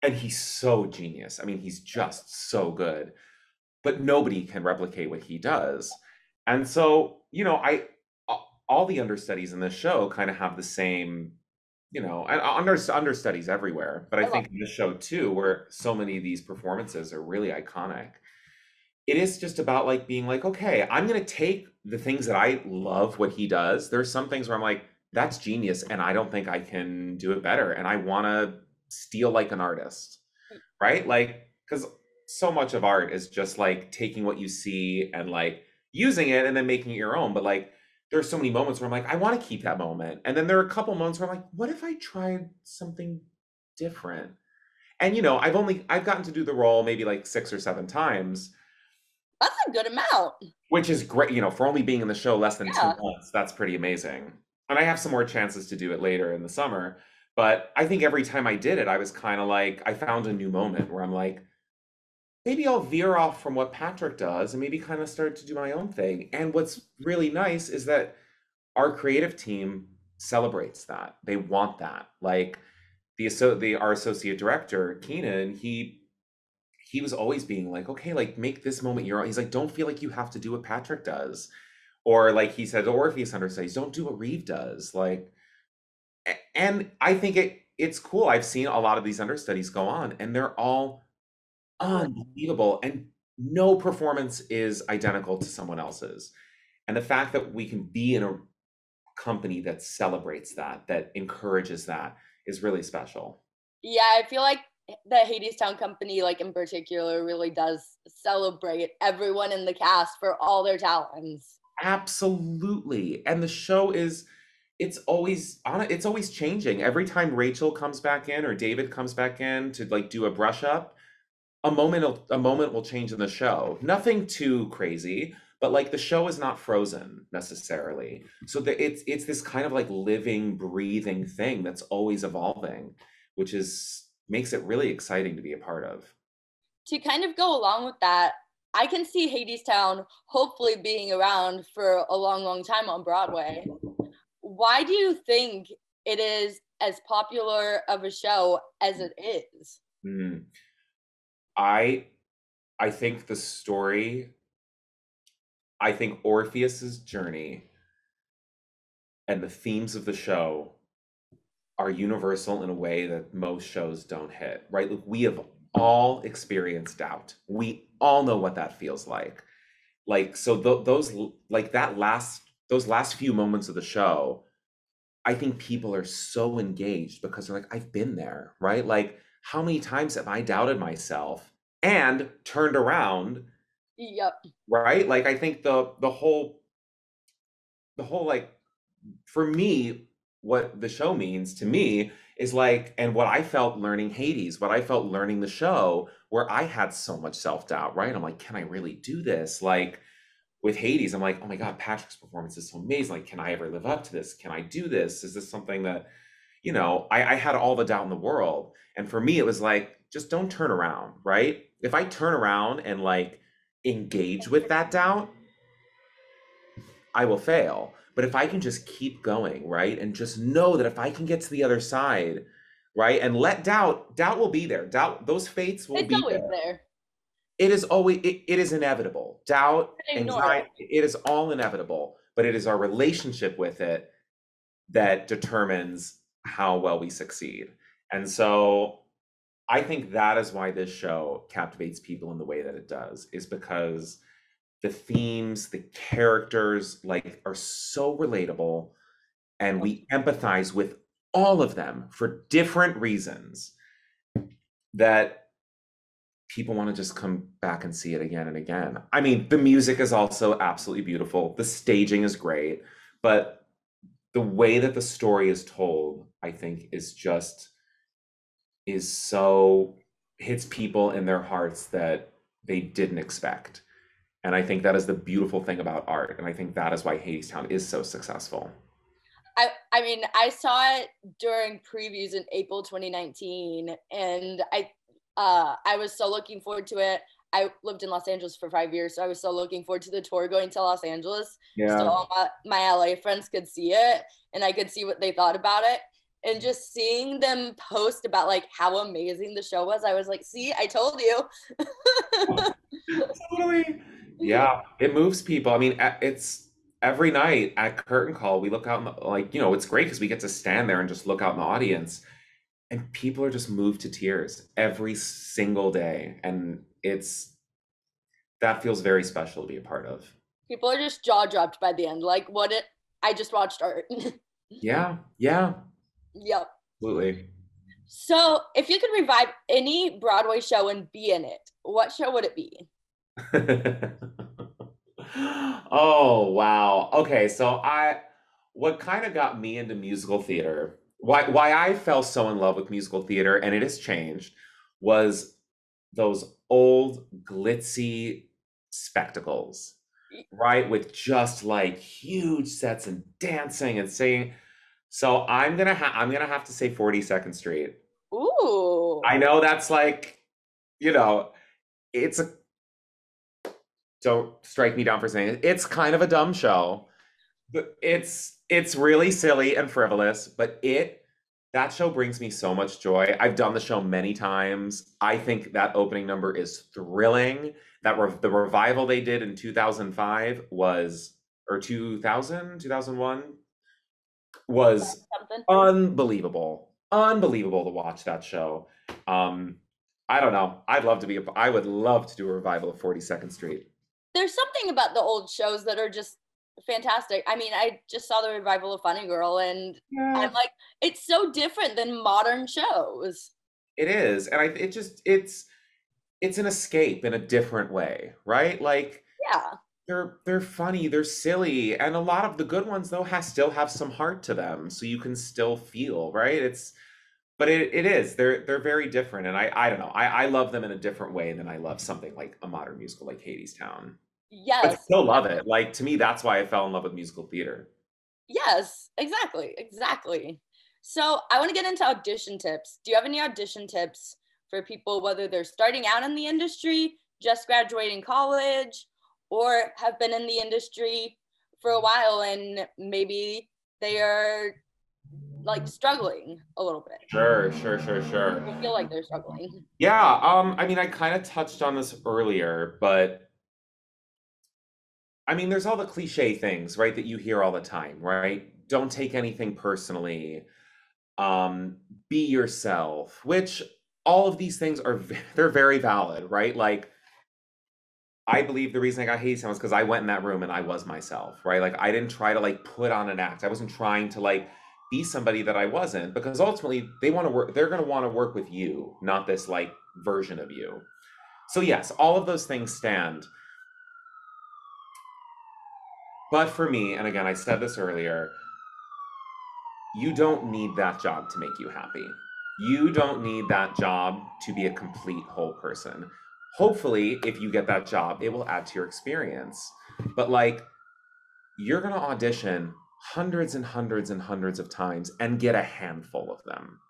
And he's so genius. I mean, he's just so good. But nobody can replicate what he does. And so, you know, I all the understudies in this show kind of have the same, you know, and uh, under, understudies everywhere. But I, I think in this show too, where so many of these performances are really iconic it is just about like being like, okay, I'm gonna take the things that I love what he does. There's some things where I'm like, that's genius, and I don't think I can do it better. And I wanna steal like an artist, hmm. right? Like, because so much of art is just like taking what you see and like using it and then making it your own. But like, there's so many moments where I'm like, I want to keep that moment. And then there are a couple moments where I'm like, what if I tried something different? And you know, I've only I've gotten to do the role maybe like six or seven times that's a good amount. Which is great, you know, for only being in the show less than yeah. two months, that's pretty amazing. And I have some more chances to do it later in the summer. But I think every time I did it, I was kind of like, I found a new moment where I'm like, maybe I'll veer off from what Patrick does and maybe kind of start to do my own thing. And what's really nice is that our creative team celebrates that. They want that. Like the the our associate director, Keenan, he he was always being like, okay, like make this moment your own. He's like, don't feel like you have to do what Patrick does. Or like he said, Orpheus understudies, don't do what Reeve does. Like, and I think it it's cool. I've seen a lot of these understudies go on, and they're all unbelievable. And no performance is identical to someone else's. And the fact that we can be in a company that celebrates that, that encourages that is really special. Yeah, I feel like the Hadestown company, like in particular, really does celebrate everyone in the cast for all their talents. Absolutely. And the show is it's always on it's always changing. Every time Rachel comes back in or David comes back in to like do a brush up, a moment a moment will change in the show. Nothing too crazy, but like the show is not frozen necessarily. So that it's it's this kind of like living, breathing thing that's always evolving, which is makes it really exciting to be a part of. To kind of go along with that, I can see Hadestown hopefully being around for a long, long time on Broadway. Why do you think it is as popular of a show as it is? Mm. I I think the story I think Orpheus's journey and the themes of the show are universal in a way that most shows don't hit, right? Look, we have all experienced doubt. We all know what that feels like. Like so th- those like that last those last few moments of the show, I think people are so engaged because they're like I've been there, right? Like how many times have I doubted myself and turned around? Yep. Right? Like I think the the whole the whole like for me what the show means to me is like and what i felt learning hades what i felt learning the show where i had so much self-doubt right? I'm like can i really do this? Like with hades i'm like oh my god patrick's performance is so amazing. Like can i ever live up to this? Can i do this? Is this something that you know i, I had all the doubt in the world. And for me it was like just don't turn around right? If i turn around and like engage with that doubt i will fail but if I can just keep going, right? And just know that if I can get to the other side, right? And let doubt, doubt will be there. Doubt, those fates will it's be there. there. It is always, it, it is inevitable. Doubt, anxiety, it. it is all inevitable, but it is our relationship with it that determines how well we succeed. And so I think that is why this show captivates people in the way that it does, is because the themes, the characters, like are so relatable, and we empathize with all of them for different reasons that people want to just come back and see it again and again. I mean, the music is also absolutely beautiful. The staging is great, but the way that the story is told, I think is just is so hits people in their hearts that they didn't expect. And I think that is the beautiful thing about art. And I think that is why Hadestown is so successful. I, I mean, I saw it during previews in April 2019, and I uh, I was so looking forward to it. I lived in Los Angeles for five years, so I was so looking forward to the tour going to Los Angeles. Yeah. So all my, my LA friends could see it, and I could see what they thought about it. And just seeing them post about like how amazing the show was, I was like, "See, I told you." yeah it moves people. I mean it's every night at curtain call we look out the, like you know it's great because we get to stand there and just look out in the audience and people are just moved to tears every single day and it's that feels very special to be a part of. People are just jaw dropped by the end like what it i just watched art. Yeah yeah. Yep. Absolutely. So if you could revive any broadway show and be in it what show would it be oh wow. Okay, so I what kind of got me into musical theater, why why I fell so in love with musical theater and it has changed was those old glitzy spectacles. Right, with just like huge sets and dancing and singing. So I'm gonna ha- I'm gonna have to say 42nd Street. Ooh. I know that's like, you know, it's a don't strike me down for saying it. It's kind of a dumb show. But it's it's really silly and frivolous, but it that show brings me so much joy. I've done the show many times. I think that opening number is thrilling. That re- the revival they did in 2005 was or 2000, 2001 was unbelievable. Unbelievable to watch that show. Um I don't know. I'd love to be a, I would love to do a revival of 42nd Street there's something about the old shows that are just fantastic. I mean, I just saw the revival of Funny Girl, and yeah. I'm like, it's so different than modern shows. It is, and I it just it's it's an escape in a different way, right? Like, yeah, they're they're funny, they're silly, and a lot of the good ones though has still have some heart to them, so you can still feel right. It's but it, it is they're they're very different, and I I don't know I I love them in a different way than I love something like a modern musical like Hadestown. Yes. I still love it. Like to me, that's why I fell in love with musical theater. Yes, exactly. Exactly. So I want to get into audition tips. Do you have any audition tips for people, whether they're starting out in the industry, just graduating college, or have been in the industry for a while and maybe they are like struggling a little bit. Sure, sure, sure, sure. Feel like they're struggling. Yeah, um, I mean, I kind of touched on this earlier, but I mean, there's all the cliche things, right, that you hear all the time, right? Don't take anything personally. Um, be yourself, which all of these things are they're very valid, right? Like I believe the reason I got Hadestown was because I went in that room and I was myself, right? Like I didn't try to like put on an act. I wasn't trying to like be somebody that I wasn't because ultimately they want to work they're going to want to work with you, not this like version of you. So yes, all of those things stand. But for me, and again, I said this earlier, you don't need that job to make you happy. You don't need that job to be a complete whole person. Hopefully, if you get that job, it will add to your experience. But like, you're going to audition hundreds and hundreds and hundreds of times and get a handful of them.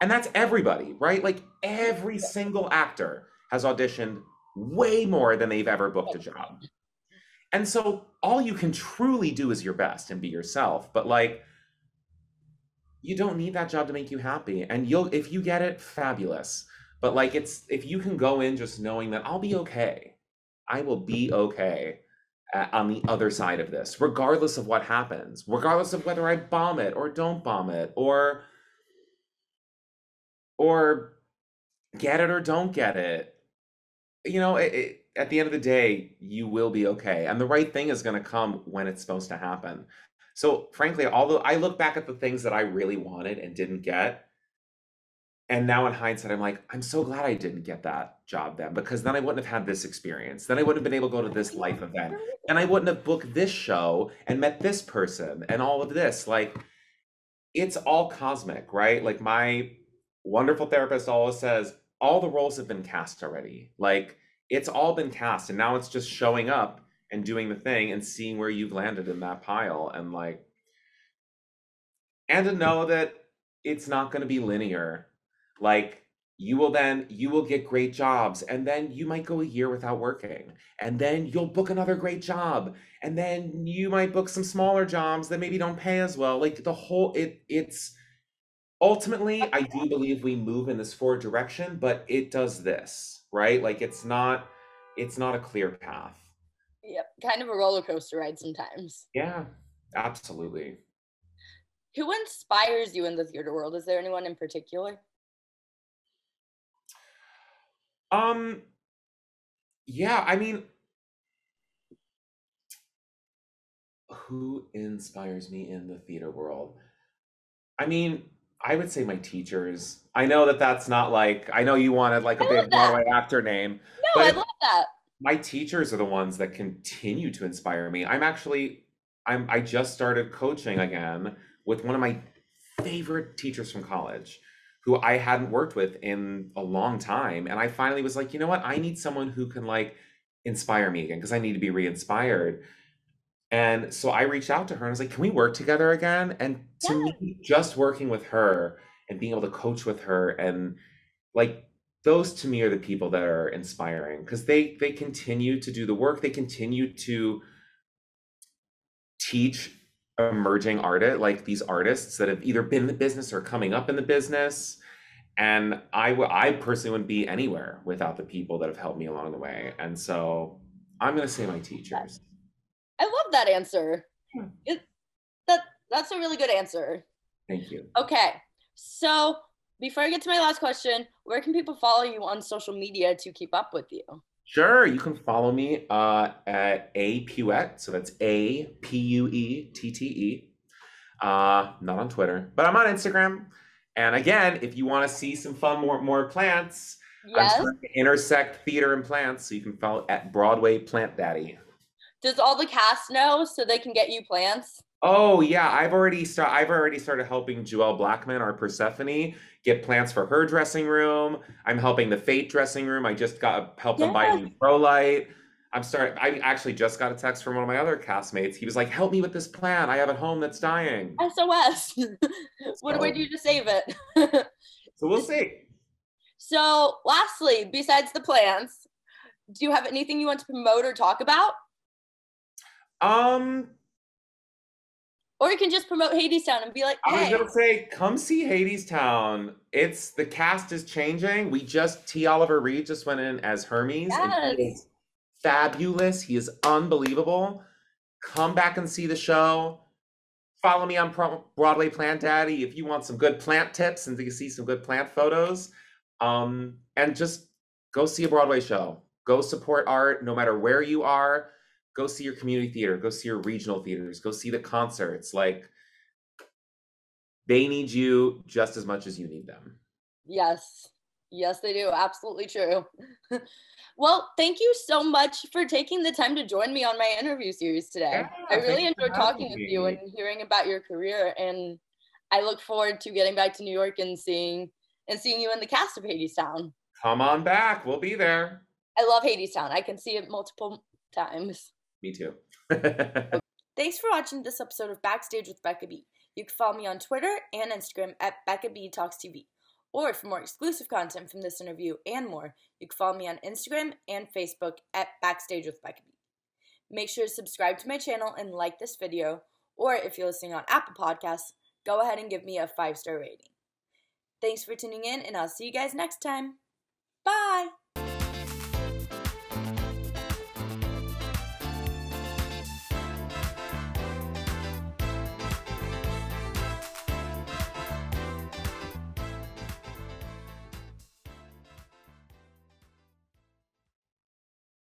And that's everybody, right? Like, every single actor has auditioned way more than they've ever booked a job. And so all you can truly do is your best and be yourself. But like, you don't need that job to make you happy. And you'll, if you get it, fabulous. But like, it's, if you can go in just knowing that I'll be okay, I will be okay uh, on the other side of this, regardless of what happens, regardless of whether I bomb it or don't bomb it or, or get it or don't get it. You know, it, it at the end of the day, you will be okay. And the right thing is going to come when it's supposed to happen. So, frankly, although I look back at the things that I really wanted and didn't get, and now in hindsight, I'm like, I'm so glad I didn't get that job then because then I wouldn't have had this experience. Then I wouldn't have been able to go to this life event. And I wouldn't have booked this show and met this person and all of this. Like, it's all cosmic, right? Like, my wonderful therapist always says, all the roles have been cast already. Like, it's all been cast and now it's just showing up and doing the thing and seeing where you've landed in that pile and like and to know that it's not going to be linear. Like you will then you will get great jobs and then you might go a year without working and then you'll book another great job and then you might book some smaller jobs that maybe don't pay as well. Like the whole it it's ultimately i do believe we move in this forward direction but it does this right? Like it's not it's not a clear path. Yep, kind of a roller coaster ride sometimes. Yeah, absolutely. Who inspires you in the theater world? Is there anyone in particular? Um yeah, I mean who inspires me in the theater world? I mean, I would say my teachers. I know that that's not like I know you wanted like a I big Broadway actor name. No, I love that. My teachers are the ones that continue to inspire me. I'm actually I'm I just started coaching again with one of my favorite teachers from college who I hadn't worked with in a long time and I finally was like, "You know what? I need someone who can like inspire me again because I need to be re-inspired." And so I reached out to her and I was like, can we work together again? And to yeah. me, just working with her and being able to coach with her and like those to me are the people that are inspiring because they they continue to do the work, they continue to teach emerging artists like these artists that have either been in the business or coming up in the business. And I, w- I personally wouldn't be anywhere without the people that have helped me along the way. And so i'm going to say my teachers I love that answer. Hmm. It, that that's a really good answer. Thank you. Okay. So before I get to my last question, where can people follow you on social media to keep up with you? Sure, you can follow me uh, at A. So that's A P U E T T E. Uh, not on Twitter, but I'm on Instagram. And again, if you want to see some fun, more more plants, Yes. I'm trying to intersect theater and plants, so you can follow at Broadway Plant Daddy. Does all the cast know so they can get you plants? Oh yeah, I've already start. I've already started helping Jewelle Blackman, our Persephone, get plants for her dressing room. I'm helping the Fate dressing room. I just got helped them buy a new grow light. I'm starting. I actually just got a text from one of my other castmates. He was like, "Help me with this plant. I have a home that's dying." SOS. what do I do to save it? So we'll see. so, lastly, besides the plants, do you have anything you want to promote or talk about? Um, Or you can just promote Hadestown and be like, I was gonna say, come see Hadestown. It's the cast is changing. We just T. Oliver Reid just went in as Hermes, and he Yes. is fabulous. He is unbelievable. Come back and see the show. Follow me on Pro- Broadway Plant Daddy if you want some good plant tips and to see some good plant photos. Um, and just go see a Broadway show. Go support art, no matter where you are. Go see your community theater. Go see your regional theaters. Go see the concerts. Like they need you just as much as you need them. yes, yes, they do. Absolutely true. well, thank you so much for taking the time to join me on my interview series today. Yeah, I really thank you for enjoyed talking with you and hearing about your career. And I look forward to getting back to New York and seeing and seeing you in the cast of Hadestown. Come on back. We'll be there. I love Hadestown. I can see it multiple times. Me too. Thanks for watching this episode of Backstage with Becca B. You can follow me on Twitter and Instagram at Becca B Talks TV. Or for more exclusive content from this interview and more, you can follow me on Instagram and Facebook at Backstage with Becca B. Make sure to subscribe to my channel and like this video, or if you're listening on Apple Podcasts, go ahead and give me a five star rating. Thanks for tuning in, and I'll see you guys next time. Bye!